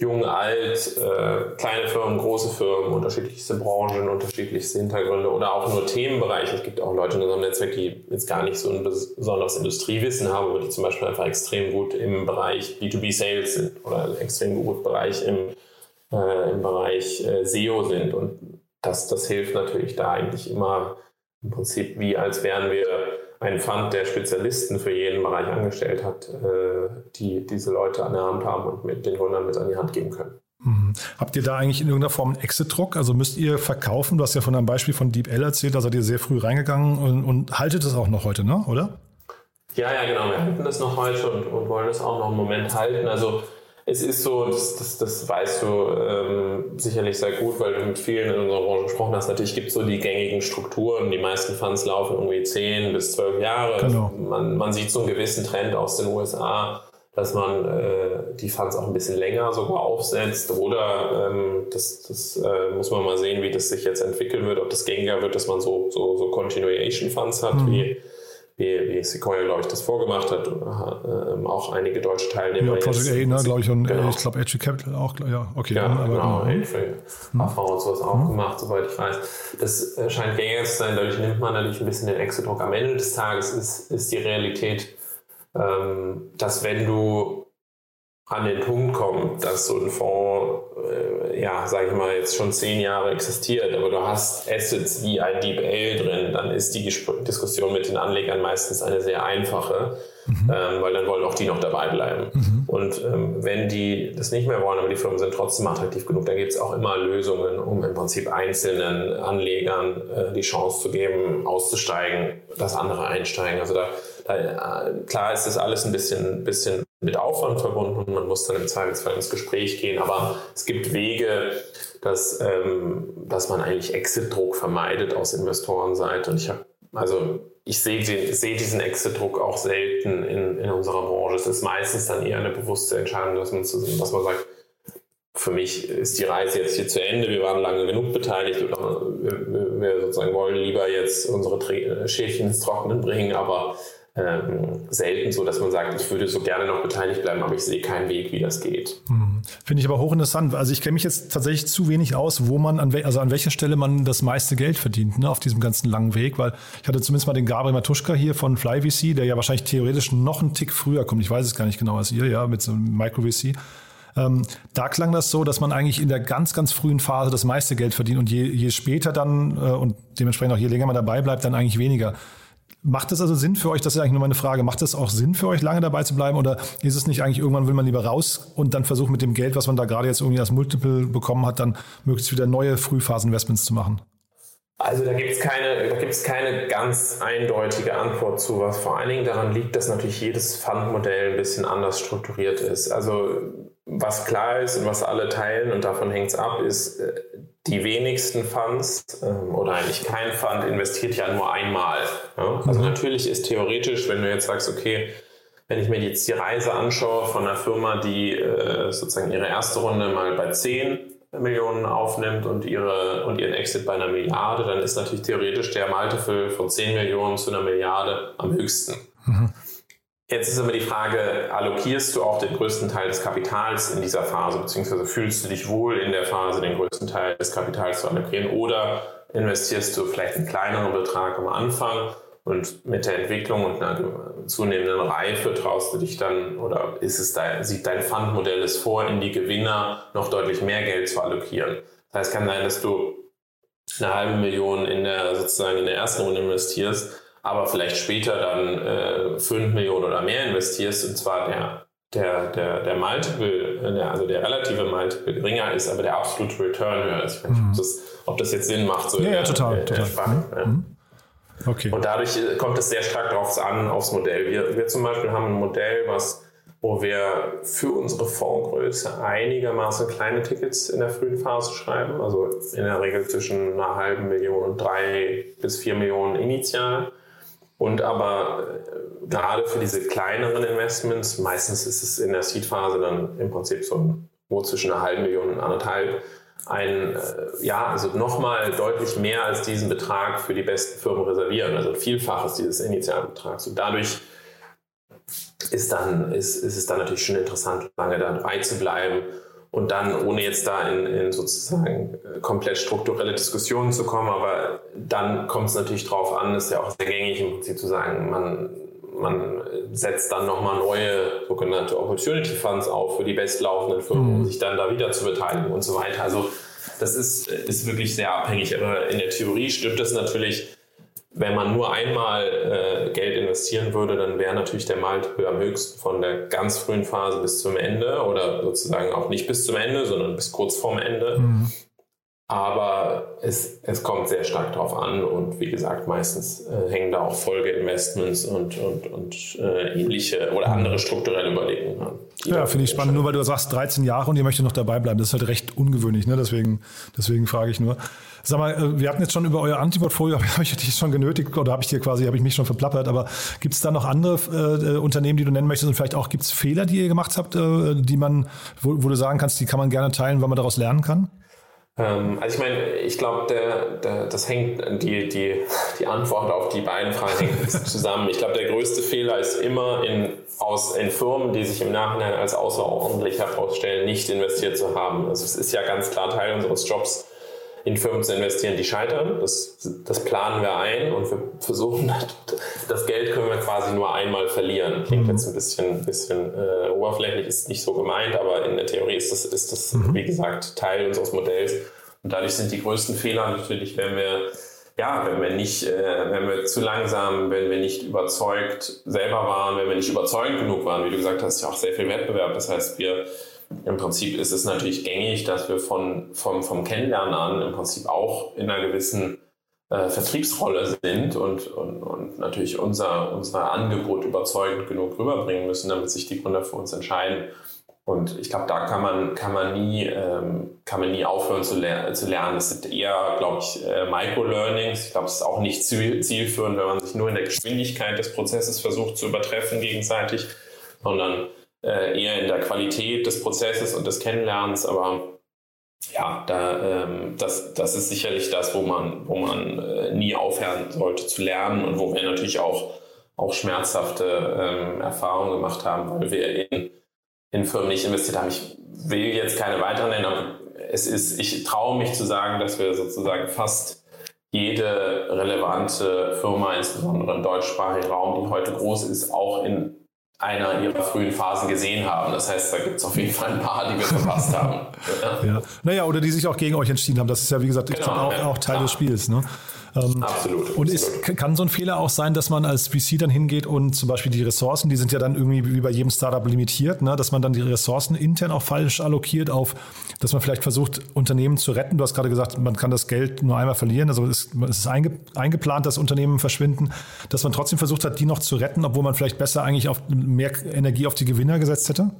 jung, alt, äh, kleine Firmen, große Firmen, unterschiedlichste Branchen, unterschiedlichste Hintergründe oder auch nur Themenbereiche. Es gibt auch Leute in unserem Netzwerk, die jetzt gar nicht so ein besonderes Industriewissen haben, aber die zum Beispiel einfach extrem gut im Bereich B2B-Sales sind oder extrem gut Bereich im, äh, im Bereich äh, SEO sind. Und das, das hilft natürlich da eigentlich immer im Prinzip wie als wären wir ein Fund, der Spezialisten für jeden Bereich angestellt hat, äh, die diese Leute an der Hand haben und mit den Gründern mit an die Hand geben können. Mhm. Habt ihr da eigentlich in irgendeiner Form einen Exit-Druck? Also müsst ihr verkaufen? Du hast ja von einem Beispiel von DeepL erzählt, da seid ihr sehr früh reingegangen und, und haltet es auch noch heute, ne? oder? Ja, ja, genau. Wir halten das noch heute und, und wollen es auch noch einen Moment halten. Also es ist so, das, das, das weißt du ähm, sicherlich sehr gut, weil du mit vielen in unserer Branche gesprochen hast. Natürlich gibt es so die gängigen Strukturen. Die meisten Funds laufen irgendwie 10 bis 12 Jahre. Genau. Man, man sieht so einen gewissen Trend aus den USA dass man äh, die Funds auch ein bisschen länger sogar aufsetzt oder ähm, das, das äh, muss man mal sehen, wie das sich jetzt entwickeln wird, ob das gängiger wird, dass man so, so, so Continuation Funds hat, mhm. wie, wie, wie Sequoia, glaube ich, das vorgemacht hat, äh, auch einige deutsche Teilnehmer. Ja, Project A, ne, glaube ich, und genau. ich glaube Edge Capital auch, ja, okay. Ja, aber, genau, mhm. AV und sowas auch mhm. gemacht, soweit ich weiß. Das äh, scheint gängiger zu sein, dadurch nimmt man natürlich ein bisschen den Exit-Druck. Am Ende des Tages ist, ist die Realität, ähm, dass wenn du an den Punkt kommst, dass so ein Fonds, äh, ja, sage ich mal, jetzt schon zehn Jahre existiert, aber du hast Assets wie ein Deep Ale drin, dann ist die Diskussion mit den Anlegern meistens eine sehr einfache, mhm. ähm, weil dann wollen auch die noch dabei bleiben. Mhm. Und ähm, wenn die das nicht mehr wollen, aber die Firmen sind trotzdem attraktiv genug, dann gibt es auch immer Lösungen, um im Prinzip einzelnen Anlegern äh, die Chance zu geben, auszusteigen, dass andere einsteigen. Also da äh, klar ist das alles ein bisschen, bisschen mit Aufwand verbunden und man muss dann im Zweifelsfall ins Gespräch gehen, aber es gibt Wege, dass, ähm, dass man eigentlich Exit-Druck vermeidet aus Investorenseite. Und ich habe, also ich sehe seh diesen Exit-Druck auch selten in, in unserer Branche. Es ist meistens dann eher eine bewusste Entscheidung, dass man, dass man sagt, für mich ist die Reise jetzt hier zu Ende. Wir waren lange genug beteiligt. Wir, wir sozusagen wollen lieber jetzt unsere Schäfchen ins Trocknen bringen, aber ähm, selten so, dass man sagt, ich würde so gerne noch beteiligt bleiben, aber ich sehe keinen Weg, wie das geht. Hm. Finde ich aber hochinteressant. Also ich kenne mich jetzt tatsächlich zu wenig aus, wo man, an, also an welcher Stelle man das meiste Geld verdient, ne, auf diesem ganzen langen Weg, weil ich hatte zumindest mal den Gabriel Matuschka hier von FlyVC, der ja wahrscheinlich theoretisch noch einen Tick früher kommt. Ich weiß es gar nicht genau als ihr, ja, mit so einem MicroVC. Ähm, da klang das so, dass man eigentlich in der ganz, ganz frühen Phase das meiste Geld verdient und je, je später dann äh, und dementsprechend auch je länger man dabei bleibt, dann eigentlich weniger. Macht es also Sinn für euch, das ist eigentlich nur meine Frage, macht es auch Sinn für euch, lange dabei zu bleiben oder ist es nicht eigentlich irgendwann will man lieber raus und dann versuchen mit dem Geld, was man da gerade jetzt irgendwie als Multiple bekommen hat, dann möglichst wieder neue Frühphasen-Investments zu machen? Also da gibt es keine, keine ganz eindeutige Antwort zu, was vor allen Dingen daran liegt, dass natürlich jedes Fundmodell ein bisschen anders strukturiert ist. Also was klar ist und was alle teilen und davon hängt es ab, ist, äh, die wenigsten Funds ähm, oder eigentlich kein Fund investiert ja nur einmal. Ja? Also mhm. natürlich ist theoretisch, wenn du jetzt sagst, okay, wenn ich mir jetzt die Reise anschaue von einer Firma, die äh, sozusagen ihre erste Runde mal bei 10 Millionen aufnimmt und, ihre, und ihren Exit bei einer Milliarde, dann ist natürlich theoretisch der Multiple von 10 Millionen zu einer Milliarde am höchsten. Mhm. Jetzt ist aber die Frage, allokierst du auch den größten Teil des Kapitals in dieser Phase, beziehungsweise fühlst du dich wohl in der Phase, den größten Teil des Kapitals zu allokieren oder investierst du vielleicht einen kleineren Betrag am Anfang und mit der Entwicklung und einer zunehmenden Reife traust du dich dann oder ist es da, sieht dein Fundmodell es vor, in die Gewinner noch deutlich mehr Geld zu allokieren? Das heißt, kann sein, dass du eine halbe Million in der sozusagen in der ersten Runde investierst aber vielleicht später dann äh, 5 Millionen oder mehr investierst, und zwar der, der, der, der Multiple, äh, der, also der relative Multiple geringer ist, aber der absolute Return höher ist. Ich weiß nicht, ob, mhm. das, ob das jetzt Sinn macht. So ja, ja, total. Der, total. Der mhm. ja. Mhm. Okay. Und dadurch äh, kommt es sehr stark darauf an, aufs Modell. Wir, wir zum Beispiel haben ein Modell, was wo wir für unsere Fondsgröße einigermaßen kleine Tickets in der frühen Phase schreiben, also in der Regel zwischen einer halben Million und drei bis vier Millionen initial. Und aber äh, gerade für diese kleineren Investments, meistens ist es in der Seed-Phase dann im Prinzip so wo zwischen einer halben Million und anderthalb, ein, äh, ja, also nochmal deutlich mehr als diesen Betrag für die besten Firmen reservieren, also ein Vielfaches dieses Initialbetrags. Und dadurch ist, dann, ist, ist es dann natürlich schon interessant, lange dabei zu bleiben und dann, ohne jetzt da in, in sozusagen äh, komplett strukturelle Diskussionen zu kommen, aber dann kommt es natürlich darauf an, ist ja auch sehr gängig im Prinzip zu sagen, man, man setzt dann nochmal neue sogenannte Opportunity Funds auf für die bestlaufenden Firmen, um mhm. sich dann da wieder zu beteiligen und so weiter. Also das ist, ist wirklich sehr abhängig, aber in der Theorie stimmt das natürlich, wenn man nur einmal äh, Geld investieren würde, dann wäre natürlich der Multiple am höchsten von der ganz frühen Phase bis zum Ende oder sozusagen auch nicht bis zum Ende, sondern bis kurz vorm Ende. Mhm. Aber es, es kommt sehr stark darauf an und wie gesagt, meistens äh, hängen da auch Folgeinvestments und, und, und äh, ähnliche oder andere strukturelle Überlegungen an. Ja, finde ich spannend. Nur weil du sagst 13 Jahre und ihr möchtet noch dabei bleiben, das ist halt recht ungewöhnlich. Ne? Deswegen, deswegen frage ich nur. Sag mal, äh, wir hatten jetzt schon über euer Antiportfolio, habe ich dich schon genötigt oder habe ich dir quasi, habe ich mich schon verplappert, aber gibt es da noch andere äh, Unternehmen, die du nennen möchtest und vielleicht auch gibt es Fehler, die ihr gemacht habt, äh, die man, wo, wo, du sagen kannst, die kann man gerne teilen, weil man daraus lernen kann? Ähm, also ich meine, ich glaube, der, der, das hängt, die, die, die Antwort auf die beiden Fragen hängt zusammen. Ich glaube, der größte Fehler ist immer in, aus, in Firmen, die sich im Nachhinein als außerordentlich herausstellen, nicht investiert zu haben. Also es ist ja ganz klar Teil unseres Jobs, in Firmen zu investieren, die scheitern. Das, das planen wir ein und wir versuchen, das Geld können wir quasi nur einmal verlieren. Klingt mhm. jetzt ein bisschen, bisschen äh, oberflächlich, ist nicht so gemeint, aber in der Theorie ist das, ist das mhm. wie gesagt, Teil unseres Modells. Und dadurch sind die größten Fehler natürlich, wenn wir ja, wenn wir nicht, äh, wenn wir zu langsam, wenn wir nicht überzeugt selber waren, wenn wir nicht überzeugend genug waren, wie du gesagt hast, ja auch sehr viel Wettbewerb. Das heißt, wir im Prinzip ist es natürlich gängig, dass wir von, vom, vom Kennenlernen an im Prinzip auch in einer gewissen äh, Vertriebsrolle sind und, und, und natürlich unser, unser Angebot überzeugend genug rüberbringen müssen, damit sich die Gründer für uns entscheiden. Und ich glaube, da kann man, kann, man nie, ähm, kann man nie aufhören zu, ler zu lernen. Das sind eher, glaube ich, äh, Micro-Learnings. Ich glaube, es ist auch nicht zielführend, wenn man sich nur in der Geschwindigkeit des Prozesses versucht zu übertreffen gegenseitig, sondern äh, eher in der Qualität des Prozesses und des Kennenlernens, aber ja, da, ähm, das, das ist sicherlich das, wo man, wo man äh, nie aufhören sollte zu lernen und wo wir natürlich auch, auch schmerzhafte ähm, Erfahrungen gemacht haben, weil wir in, in Firmen nicht investiert haben. Ich will jetzt keine weiteren nennen, aber es ist, ich traue mich zu sagen, dass wir sozusagen fast jede relevante Firma, insbesondere im deutschsprachigen Raum, die heute groß ist, auch in einer ihrer frühen Phasen gesehen haben. Das heißt, da gibt es auf jeden Fall ein paar, die wir verpasst haben. Ja. ja. Naja, oder die sich auch gegen euch entschieden haben. Das ist ja, wie gesagt, genau, auch, ja. auch, Teil ja. des Spiels. Ne? Ähm, absolut. Und ist, kann so ein Fehler auch sein, dass man als VC dann hingeht und zum Beispiel die Ressourcen, die sind ja dann irgendwie wie bei jedem Startup limitiert, ne? dass man dann die Ressourcen intern auch falsch allokiert auf, dass man vielleicht versucht, Unternehmen zu retten. Du hast gerade gesagt, man kann das Geld nur einmal verlieren, also es ist einge, eingeplant, dass Unternehmen verschwinden, dass man trotzdem versucht hat, die noch zu retten, obwohl man vielleicht besser eigentlich auf mehr Energie auf die Gewinner gesetzt hätte?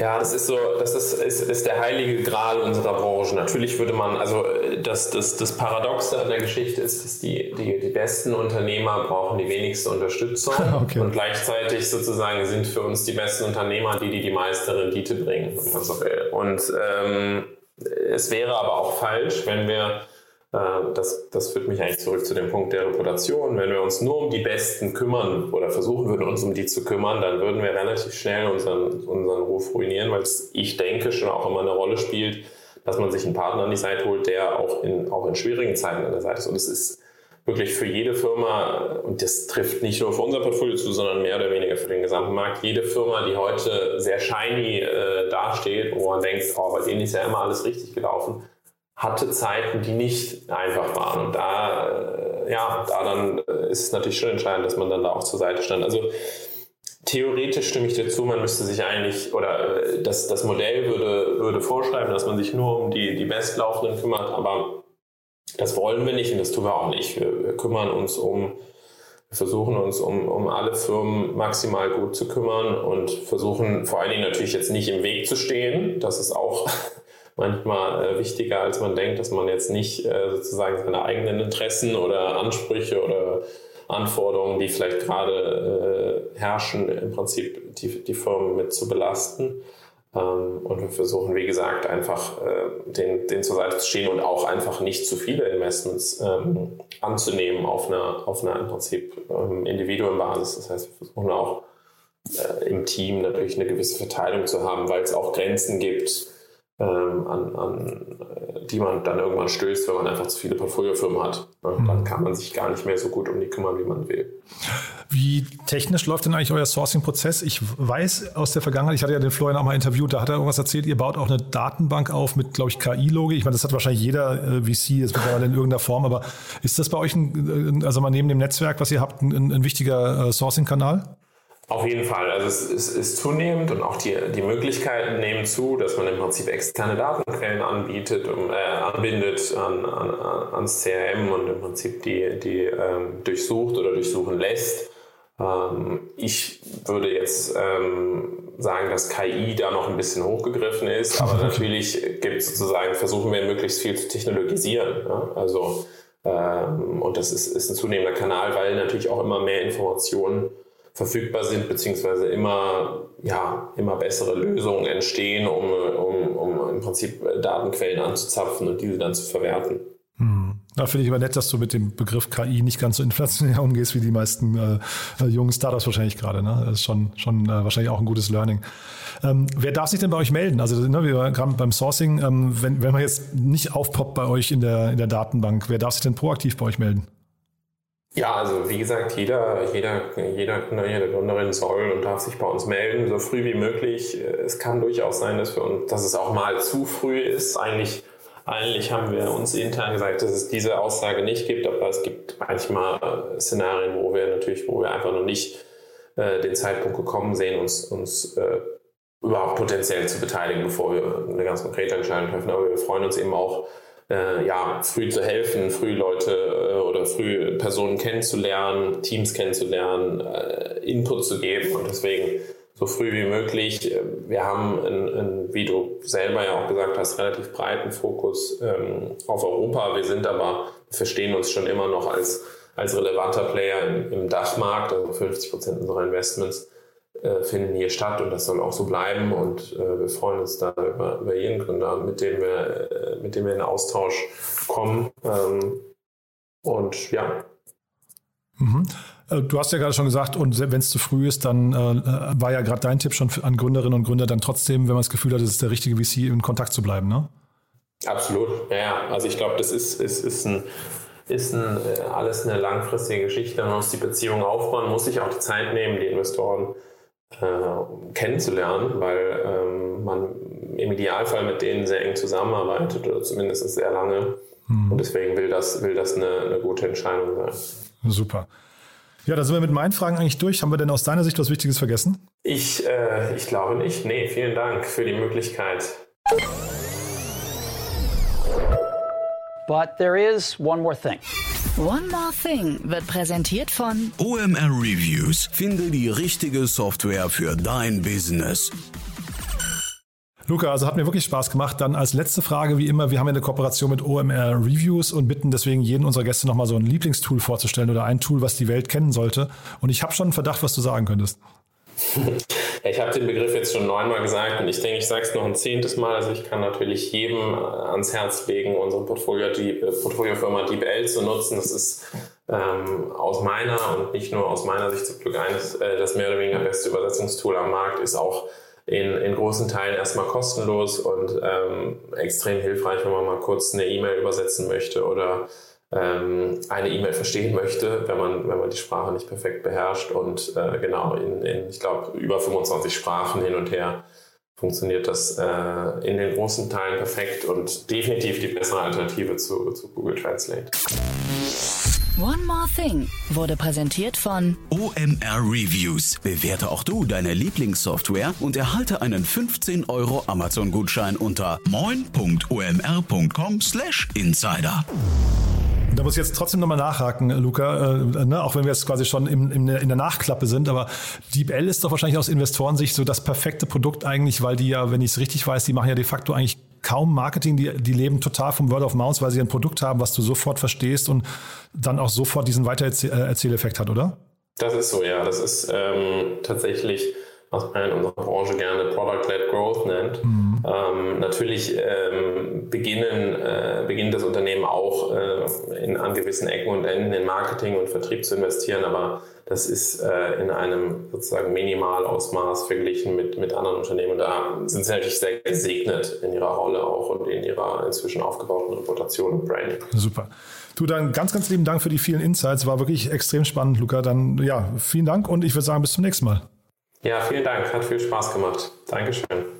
Ja, das ist so, das ist, ist, ist der heilige Gral unserer Branche. Natürlich würde man, also das, das, das Paradoxe an der Geschichte ist, dass die, die, die besten Unternehmer brauchen die wenigste Unterstützung okay. und gleichzeitig sozusagen sind für uns die besten Unternehmer die, die die meiste Rendite bringen, wenn man so will. Und ähm, es wäre aber auch falsch, wenn wir das, das führt mich eigentlich zurück zu dem Punkt der Reputation. Wenn wir uns nur um die Besten kümmern oder versuchen würden, uns um die zu kümmern, dann würden wir relativ schnell unseren, unseren Ruf ruinieren, weil es, ich denke, schon auch immer eine Rolle spielt, dass man sich einen Partner an die Seite holt, der auch in, auch in schwierigen Zeiten an der Seite ist. Und es ist wirklich für jede Firma, und das trifft nicht nur für unser Portfolio zu, sondern mehr oder weniger für den gesamten Markt, jede Firma, die heute sehr shiny äh, dasteht, wo man denkt, oh, bei denen ist ja immer alles richtig gelaufen, hatte Zeiten, die nicht einfach waren. Und da, äh, ja, da dann äh, ist es natürlich schon entscheidend, dass man dann da auch zur Seite stand. Also theoretisch stimme ich dir zu, man müsste sich eigentlich, oder äh, das, das Modell würde, würde vorschreiben, dass man sich nur um die, die Bestlaufenden kümmert, aber das wollen wir nicht und das tun wir auch nicht. Wir, wir kümmern uns um, wir versuchen uns um, um alle Firmen maximal gut zu kümmern und versuchen vor allen Dingen natürlich jetzt nicht im Weg zu stehen. Das ist auch manchmal äh, wichtiger, als man denkt, dass man jetzt nicht äh, sozusagen seine eigenen Interessen oder Ansprüche oder Anforderungen, die vielleicht gerade äh, herrschen, im Prinzip die, die Firmen mit zu belasten. Ähm, und wir versuchen, wie gesagt, einfach äh, den, den zur Seite zu stehen und auch einfach nicht zu viele Investments ähm, anzunehmen auf einer, auf einer im Prinzip ähm, Individuenbasis. Das heißt, wir versuchen auch äh, im Team natürlich eine gewisse Verteilung zu haben, weil es auch Grenzen gibt, ähm, an, an die man dann irgendwann stößt, wenn man einfach zu viele Portfoliofirmen hat. Mhm. Dann kann man sich gar nicht mehr so gut um die kümmern, wie man will. Wie technisch läuft denn eigentlich euer Sourcing-Prozess? Ich weiß aus der Vergangenheit, ich hatte ja den Florian auch mal interviewt, da hat er irgendwas erzählt, ihr baut auch eine Datenbank auf mit, glaube ich, KI-Logik. Ich meine, das hat wahrscheinlich jeder äh, VC jetzt mittlerweile in irgendeiner Form, aber ist das bei euch, ein, also mal neben dem Netzwerk, was ihr habt, ein, ein wichtiger äh, Sourcing-Kanal? Auf jeden Fall. Also es ist, ist, zunehmend und auch die, die Möglichkeiten nehmen zu, dass man im Prinzip externe Datenquellen anbietet, um, äh, anbindet an, an, ans CRM und im Prinzip die, die ähm, durchsucht oder durchsuchen lässt. Ähm, ich würde jetzt ähm, sagen, dass KI da noch ein bisschen hochgegriffen ist, aber natürlich gibt sozusagen, versuchen wir möglichst viel zu technologisieren. Ja? Also, ähm, und das ist, ist ein zunehmender Kanal, weil natürlich auch immer mehr Informationen verfügbar sind, beziehungsweise immer, ja, immer bessere Lösungen entstehen, um, um, um im Prinzip Datenquellen anzuzapfen und diese dann zu verwerten. Da finde ich aber nett, dass du mit dem Begriff KI nicht ganz so inflationär umgehst wie die meisten äh, äh, jungen Startups wahrscheinlich gerade. Ne? Das ist schon, schon äh, wahrscheinlich auch ein gutes Learning. Ähm, wer darf sich denn bei euch melden? Also ne, wir gerade beim Sourcing, ähm, wenn, wenn man jetzt nicht aufpoppt bei euch in der, in der Datenbank, wer darf sich denn proaktiv bei euch melden? Ja, also wie gesagt, jeder, jeder, jeder Gründer, jede Gründerin soll und darf sich bei uns melden, so früh wie möglich. Es kann durchaus sein, dass, wir uns, dass es auch mal zu früh ist. Eigentlich eigentlich haben wir uns intern gesagt, dass es diese Aussage nicht gibt, aber es gibt manchmal äh, Szenarien, wo wir natürlich, wo wir einfach noch nicht äh, den Zeitpunkt gekommen sehen, uns, uns äh, überhaupt potenziell zu beteiligen, bevor wir eine ganz konkrete Entscheidung treffen. Aber wir freuen uns eben auch, äh, ja, früh zu helfen, früh Leute äh, oder früh Personen kennenzulernen, Teams kennenzulernen, äh, Input zu geben und deswegen so früh wie möglich. Wir haben, in, in, wie du selber ja auch gesagt hast, relativ breiten Fokus ähm, auf Europa. Wir sind aber, verstehen uns schon immer noch als, als relevanter Player im, im Dachmarkt. Also 50 Prozent unserer Investments äh, finden hier statt und das soll auch so bleiben. Und äh, wir freuen uns da über, über jeden Gründer, mit dem wir, äh, mit dem wir in Austausch kommen. Ähm, und ja. Mhm. Äh, du hast ja gerade schon gesagt, und wenn es zu früh ist, dann äh, war ja gerade dein Tipp schon an Gründerinnen und Gründer, dann trotzdem, wenn man das Gefühl hat, es ist der richtige VC, in Kontakt zu bleiben, ne? Absolut, ja. Also ich glaube, das ist, ist, ist, ein, ist ein, alles eine langfristige Geschichte. Man muss die Beziehung aufbauen, muss sich auch die Zeit nehmen, die Investoren äh, kennenzulernen, weil ähm, man im Idealfall mit denen sehr eng zusammenarbeitet oder zumindest sehr lange. Hm. Und deswegen will das, will das eine, eine gute Entscheidung sein. Super. Ja, da sind wir mit meinen Fragen eigentlich durch. Haben wir denn aus deiner Sicht was Wichtiges vergessen? Ich, äh, ich glaube nicht. Nee, vielen Dank für die Möglichkeit. But there is one more thing. One More Thing wird präsentiert von OMR Reviews. Finde die richtige Software für dein Business. Luca, also hat mir wirklich Spaß gemacht. Dann als letzte Frage, wie immer, wir haben ja eine Kooperation mit OMR Reviews und bitten deswegen jeden unserer Gäste nochmal so ein Lieblingstool vorzustellen oder ein Tool, was die Welt kennen sollte. Und ich habe schon einen Verdacht, was du sagen könntest. Ich habe den Begriff jetzt schon neunmal gesagt und ich denke, ich sage es noch ein zehntes Mal. Also ich kann natürlich jedem äh, ans Herz legen, unsere Portfolio, die, äh, Portfoliofirma DeepL zu nutzen. Das ist ähm, aus meiner und nicht nur aus meiner Sicht zum Glück eines, äh, das mehr oder weniger beste Übersetzungstool am Markt, ist auch in, in großen Teilen erstmal kostenlos und ähm, extrem hilfreich, wenn man mal kurz eine E-Mail übersetzen möchte oder ähm, eine E-Mail verstehen möchte, wenn man, wenn man die Sprache nicht perfekt beherrscht. Und äh, genau, in, in ich glaube, über 25 Sprachen hin und her funktioniert das äh, in den großen Teilen perfekt und definitiv die bessere Alternative zu, zu Google Translate. One More Thing wurde präsentiert von OMR Reviews. Bewerte auch du deine Lieblingssoftware und erhalte einen 15 Euro Amazon-Gutschein unter moin.omr.com/insider. Da muss ich jetzt trotzdem nochmal nachhaken, Luca, äh, ne, auch wenn wir jetzt quasi schon im, im, in der Nachklappe sind, aber DeepL ist doch wahrscheinlich aus Investorensicht so das perfekte Produkt eigentlich, weil die ja, wenn ich es richtig weiß, die machen ja de facto eigentlich kaum Marketing, die, die leben total vom Word of Mouth, weil sie ein Produkt haben, was du sofort verstehst und dann auch sofort diesen Weitererzähleffekt hat, oder? Das ist so, ja. Das ist ähm, tatsächlich, was man in unserer Branche gerne Product-led Growth nennt. Mhm. Natürlich ähm, beginnen, äh, beginnt das Unternehmen auch äh, in, an gewissen Ecken und Enden in Marketing und Vertrieb zu investieren, aber das ist äh, in einem sozusagen Minimalausmaß verglichen mit, mit anderen Unternehmen. Da sind sie natürlich sehr gesegnet in ihrer Rolle auch und in ihrer inzwischen aufgebauten Reputation und Branding. Super. Du, dann ganz, ganz lieben Dank für die vielen Insights. War wirklich extrem spannend, Luca. Dann ja, vielen Dank und ich würde sagen, bis zum nächsten Mal. Ja, vielen Dank. Hat viel Spaß gemacht. Dankeschön.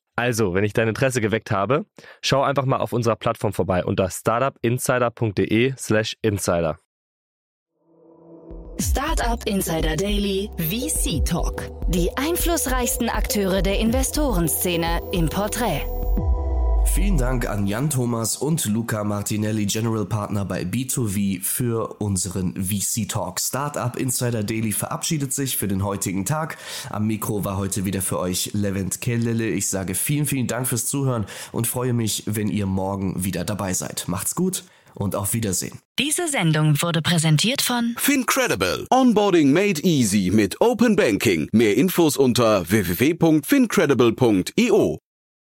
Also, wenn ich dein Interesse geweckt habe, schau einfach mal auf unserer Plattform vorbei unter startupinsider.de/slash insider. Startup Insider Daily VC Talk. Die einflussreichsten Akteure der Investorenszene im Porträt. Vielen Dank an Jan Thomas und Luca Martinelli, General Partner bei B2V, für unseren VC Talk. Startup Insider Daily verabschiedet sich für den heutigen Tag. Am Mikro war heute wieder für euch Levent Kellele. Ich sage vielen, vielen Dank fürs Zuhören und freue mich, wenn ihr morgen wieder dabei seid. Macht's gut und auf Wiedersehen. Diese Sendung wurde präsentiert von Fincredible. Onboarding made easy mit Open Banking. Mehr Infos unter www.fincredible.io.